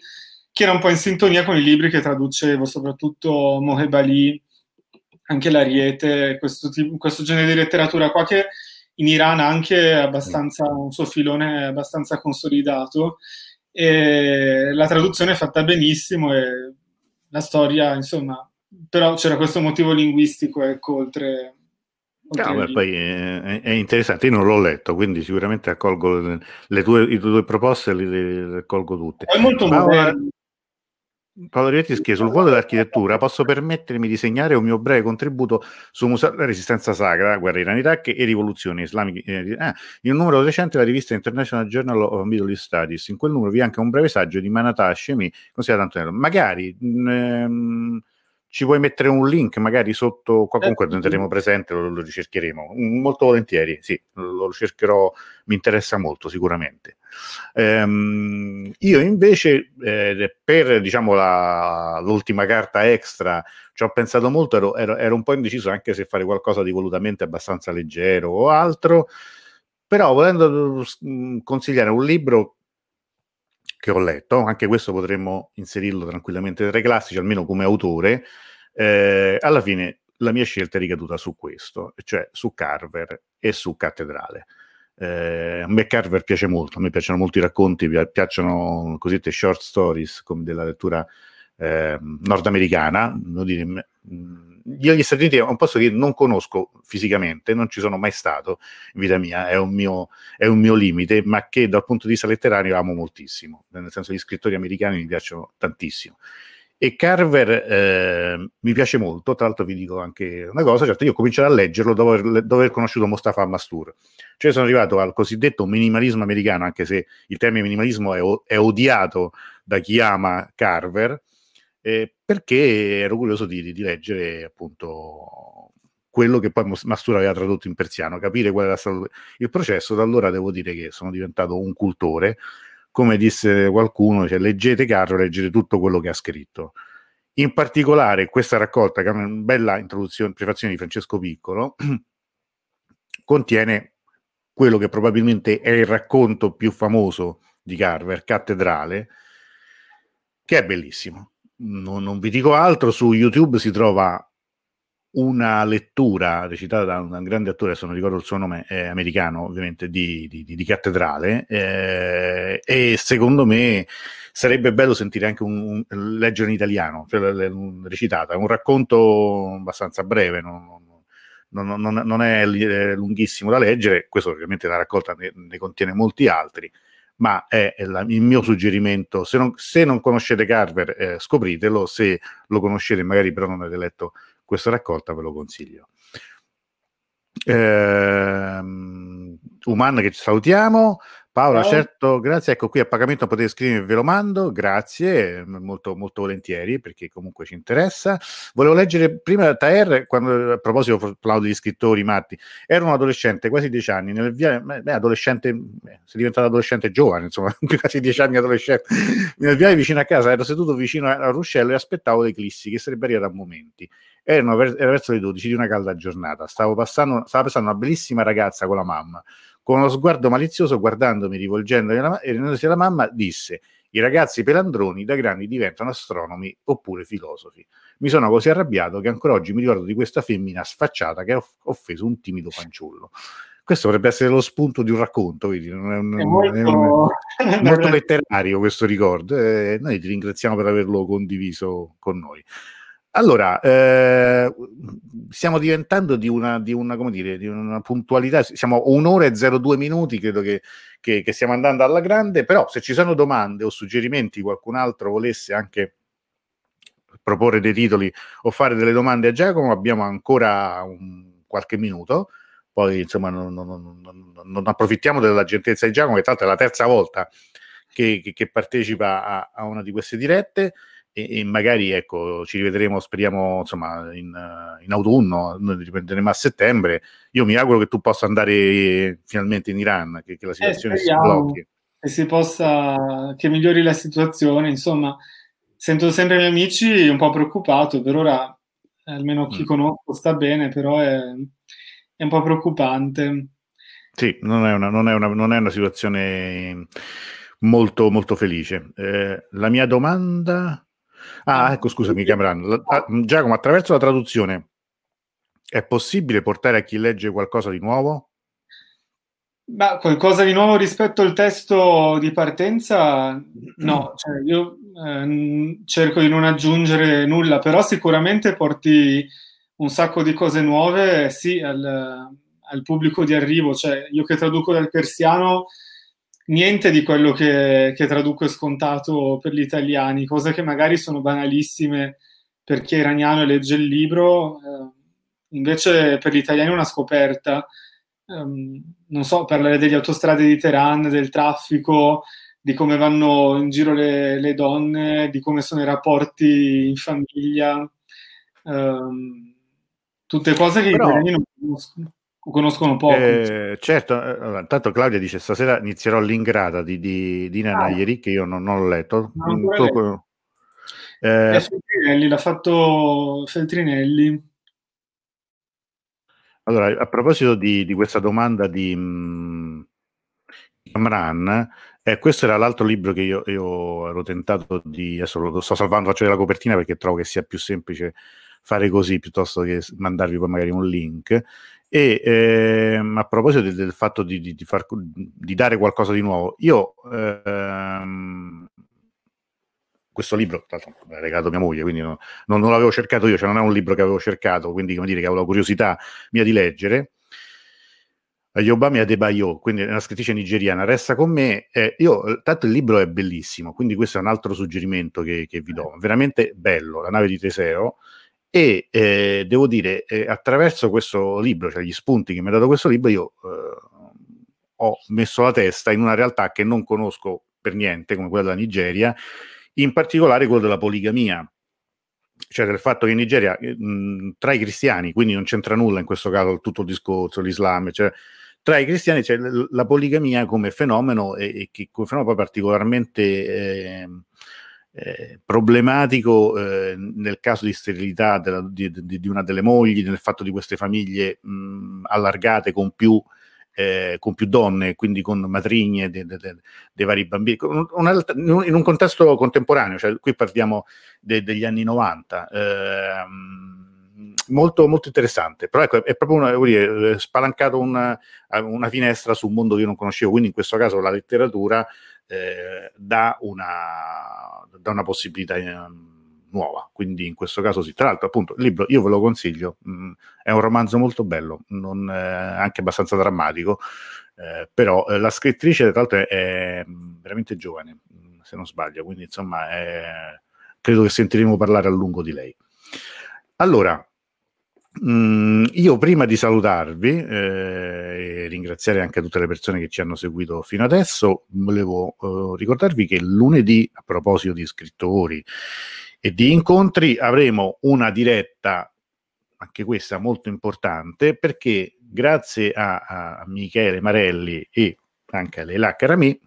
S3: che era un po' in sintonia con i libri che traducevo, soprattutto Mohebali, anche l'Ariete, questo, tipo, questo genere di letteratura qua che in Iran ha anche abbastanza, un suo filone abbastanza consolidato. E la traduzione è fatta benissimo e la storia, insomma, però c'era questo motivo linguistico, ecco, oltre...
S2: oltre no, beh, poi è, è, interessante, io non l'ho letto, quindi sicuramente accolgo le, le tue, le tue proposte, le, le, accolgo tutte.
S3: È molto Ma,
S2: Paolo Rivetti scrive sul vuoto dell'architettura posso permettermi di segnare un mio breve contributo su Museo della Resistenza Sacra, guerra Iran-Iraq e rivoluzioni islamiche. Eh, in un numero recente della rivista International Journal of Middle East Studies, in quel numero vi è anche un breve saggio di Manata Hashemi, considerato Antonello. Magari mh, ehm, ci vuoi mettere un link magari sotto, qua comunque lo tenteremo presente, lo, lo, ricercheremo, molto volentieri, sì, lo cercherò, mi interessa molto sicuramente. Ehm, io invece eh, per diciamo la, l'ultima carta extra ci ho pensato molto, ero, ero, ero un po' indeciso anche se fare qualcosa di volutamente abbastanza leggero o altro, però volendo mm, consigliare un libro che ho letto, anche questo potremmo inserirlo tranquillamente tra i classici, almeno come autore, eh, alla fine la mia scelta è ricaduta su questo, cioè su Carver e su Cattedrale. Eh, a me Carver piace molto, a me piacciono molto i racconti, piacciono cosiddette short stories come della lettura eh, nordamericana. Dire, io gli Stati Uniti è un posto che non conosco fisicamente, non ci sono mai stato in vita mia, è un mio, è un mio limite, ma che dal punto di vista letterario amo moltissimo, nel senso gli scrittori americani mi piacciono tantissimo. E Carver eh, mi piace molto, tra l'altro vi dico anche una cosa, certo io ho cominciato a leggerlo dopo aver, dopo aver conosciuto Mustafa Mastur, cioè sono arrivato al cosiddetto minimalismo americano, anche se il termine minimalismo è, è odiato da chi ama Carver, eh, perché ero curioso di, di, leggere appunto quello che poi Mastura aveva tradotto in persiano, capire qual era stato il processo. Da allora devo dire che sono diventato un cultore. Come disse qualcuno, cioè, leggete Carro, leggete tutto quello che ha scritto. In particolare, questa raccolta, che è una bella introduzione, prefazione di Francesco Piccolo, contiene quello che probabilmente è il racconto più famoso di Carver, Cattedrale, che è bellissimo. Non, non vi dico altro, su YouTube si trova una lettura recitata da un grande attore, se non ricordo il suo nome, è americano ovviamente, di, di, di Cattedrale, eh, e secondo me sarebbe bello sentire anche un, un leggere in italiano, cioè recitata, è un racconto abbastanza breve, non, non, non, non, è lunghissimo da leggere, questo ovviamente la raccolta ne, ne contiene molti altri, ma è, è la, il mio suggerimento, se non, se non conoscete Carver eh, scopritelo, se lo conoscete magari però non avete letto questa raccolta ve lo consiglio. Ehm, Uman che ci salutiamo, Paola, Ciao. certo, grazie. Ecco qui a pagamento potete scrivermi, ve lo mando, grazie, molto, molto volentieri perché comunque ci interessa. Volevo leggere prima Taer, quando, a proposito degli scrittori matti, era un adolescente, quasi dieci anni, nel via, beh, adolescente, beh, sei diventato adolescente giovane, insomma, quasi dieci anni adolescente, nel viale vicino a casa, ero seduto vicino al ruscello e aspettavo l'eclissi che sarebbe arrivata a momenti. Erano, era verso le 12 di una calda giornata, stavo passando, stava passando una bellissima ragazza con la mamma con uno sguardo malizioso, guardandomi, rivolgendosi alla, alla mamma, disse: I ragazzi pelandroni da grandi diventano astronomi oppure filosofi. Mi sono così arrabbiato che ancora oggi mi ricordo di questa femmina sfacciata che ha offeso un timido fanciullo. Questo potrebbe essere lo spunto di un racconto, vedi? Non è, un, è molto, è un, molto letterario questo ricordo. E noi ti ringraziamo per averlo condiviso con noi. Allora, eh, stiamo diventando di una, di, una, dire, di una, puntualità, siamo un'ora e 02 minuti, credo che, che, che, stiamo andando alla grande, però se ci sono domande o suggerimenti, qualcun altro volesse anche proporre dei titoli o fare delle domande a Giacomo, abbiamo ancora un, qualche minuto, poi insomma non, non, non, non, approfittiamo della gentilezza di Giacomo, che tra l'altro è la terza volta che, che partecipa a, a una di queste dirette e, e, magari ecco, ci rivedremo, speriamo insomma, in, in, autunno, noi riprenderemo a settembre. Io mi auguro che tu possa andare finalmente in Iran, che, che la eh, situazione eh, si blocchi.
S3: Che si possa, che migliori la situazione, insomma, sento sempre i miei amici un po' preoccupato, per ora almeno chi mm. conosco sta bene, però è, è un po' preoccupante.
S2: Sì, non è una, non è una, non è una situazione molto, molto felice. Eh, la mia domanda Ah, ecco, scusami, Cameron. Ah, Giacomo, attraverso la traduzione è possibile portare a chi legge qualcosa di nuovo?
S3: Ma qualcosa di nuovo rispetto al testo di partenza? No, cioè io eh, cerco di non aggiungere nulla, però sicuramente porti un sacco di cose nuove, sì, al, al pubblico di arrivo. Cioè, io che traduco dal persiano niente di quello che, che traduco è scontato per gli italiani, cose che magari sono banalissime per chi è iraniano e legge il libro, eh, invece per gli italiani è una scoperta. Um, non so, parlare delle autostrade di Teheran, del traffico, di come vanno in giro le, le donne, di come sono i rapporti in famiglia, um, tutte cose che Però... gli italiani non conoscono conoscono poco.
S2: Eh, certo, eh, allora, intanto Claudia dice stasera inizierò l'ingrata di, di, di Nana ah. ieri che io non, non l'ho letto. Non
S3: letto. Eh, Feltrinelli, l'ha fatto Feltrinelli.
S2: Allora, a proposito di, di questa domanda di um, Amran, eh, questo era l'altro libro che io, io, ero tentato di... Adesso lo sto salvando, faccio la copertina perché trovo che sia più semplice fare così piuttosto che mandarvi poi magari un link. E ehm, a proposito del, del fatto di, di, di, far, di, dare qualcosa di nuovo, io ehm, questo libro, tra l'altro l'ha regalato mia moglie, quindi non, non, non, l'avevo cercato io, cioè non è un libro che avevo cercato, quindi come dire che avevo la curiosità mia di leggere. Yobami Adebayo, quindi è una scrittrice nigeriana, resta con me. Eh, io, tanto il libro è bellissimo, quindi questo è un altro suggerimento che, che vi do. Veramente bello, La nave di Teseo e eh, devo dire, eh, attraverso questo libro, cioè gli spunti che mi ha dato questo libro, io eh, ho messo la testa in una realtà che non conosco per niente, come quella della Nigeria, in particolare quella della poligamia, cioè del fatto che in Nigeria mh, eh, tra i cristiani, quindi non c'entra nulla in questo caso tutto il discorso, l'Islam, cioè, tra i cristiani c'è la poligamia come fenomeno e, e che come fenomeno particolarmente eh, eh, problematico eh, nel caso di sterilità della, di, di, una delle mogli, nel fatto di queste famiglie mh, allargate con più eh, con più donne, quindi con matrigne dei de, de, de vari bambini, un, un, in un contesto contemporaneo, cioè qui parliamo degli anni 90. Eh, molto, molto interessante, però ecco, è proprio una, dire, spalancato una, una, finestra su un mondo che io non conoscevo, quindi in questo caso la letteratura eh, dà, una, dà una possibilità eh, nuova, quindi in questo caso sì. Tra l'altro appunto il libro io ve lo consiglio, mm, è un romanzo molto bello, non, eh, anche abbastanza drammatico, eh, però la scrittrice tra l'altro è, è veramente giovane, mm, se non sbaglio, quindi insomma è, credo che sentiremo parlare a lungo di lei. Allora, Mm, io prima di salutarvi eh, e ringraziare anche tutte le persone che ci hanno seguito fino adesso, volevo eh, ricordarvi che lunedì, a proposito di scrittori e di incontri, avremo una diretta, anche questa molto importante, perché grazie a, a Michele Marelli e anche a Leila Carami,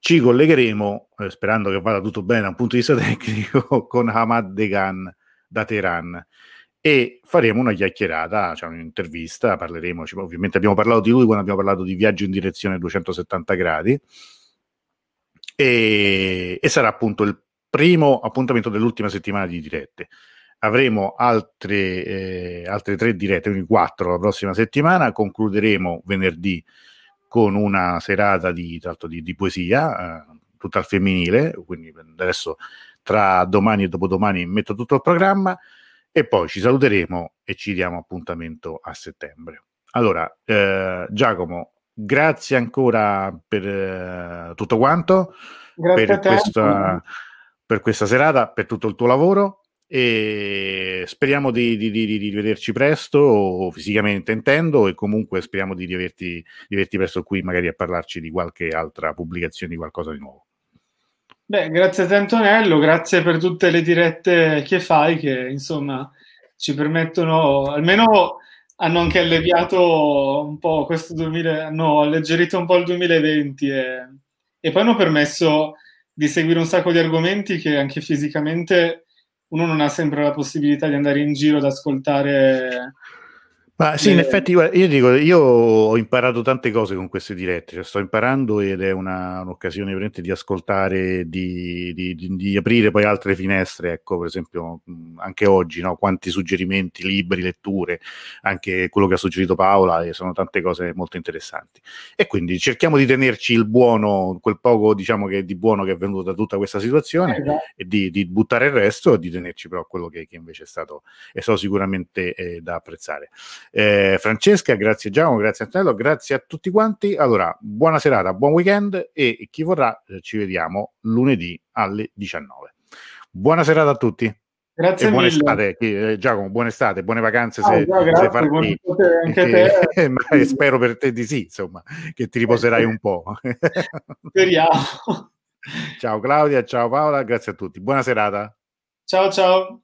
S2: ci collegheremo, eh, sperando che vada tutto bene da un punto di vista tecnico, con Hamad Degan da Teheran e faremo una chiacchierata, cioè un'intervista, parleremo, ovviamente abbiamo parlato di lui quando abbiamo parlato di viaggio in direzione 270 gradi. E, e sarà appunto il primo appuntamento dell'ultima settimana di dirette. Avremo altre, eh, altre tre dirette, quindi quattro la prossima settimana, concluderemo venerdì con una serata di, di, di poesia, eh, tutta al femminile, quindi adesso tra domani e dopodomani metto tutto il programma e poi ci saluteremo e ci diamo appuntamento a settembre. Allora, eh, Giacomo, grazie ancora per eh, tutto quanto, per questa, per questa, serata, per tutto il tuo lavoro e speriamo di, di, di, di rivederci presto, fisicamente intendo, e comunque speriamo di rivederti presto qui magari a parlarci di qualche altra pubblicazione, di qualcosa di nuovo.
S3: Beh, grazie a te Antonello, grazie per tutte le dirette che fai che insomma ci permettono, almeno hanno anche alleviato un po' questo 2000, hanno alleggerito un po' il 2020 e, e poi hanno permesso di seguire un sacco di argomenti che anche fisicamente uno non ha sempre la possibilità di andare in giro ad ascoltare
S2: ma sì, in effetti io dico, io ho imparato tante cose con queste dirette, cioè, sto imparando ed è una, un'occasione veramente di ascoltare, di, di, di, di, aprire poi altre finestre, ecco per esempio anche oggi, no? quanti suggerimenti, libri, letture, anche quello che ha suggerito Paola e sono tante cose molto interessanti. E quindi cerchiamo di tenerci il buono, quel poco diciamo che di buono che è venuto da tutta questa situazione esatto. e di, buttare il resto e di tenerci però quello che, che invece è stato, è stato sicuramente eh, da apprezzare. Eh, Francesca, grazie Giacomo, grazie Antonello, grazie a tutti quanti. Allora, buona serata, buon weekend e chi vorrà eh, ci vediamo lunedì alle 19. Buona serata a tutti.
S3: Grazie
S2: e buona
S3: mille.
S2: estate, eh, Giacomo, buone estate, buone vacanze ah, se,
S3: grazie, se farti, anche te.
S2: ma spero per te di sì, insomma, che ti riposerai un po'.
S3: Speriamo.
S2: Ciao Claudia, ciao Paola, grazie a tutti. Buona serata.
S3: Ciao ciao.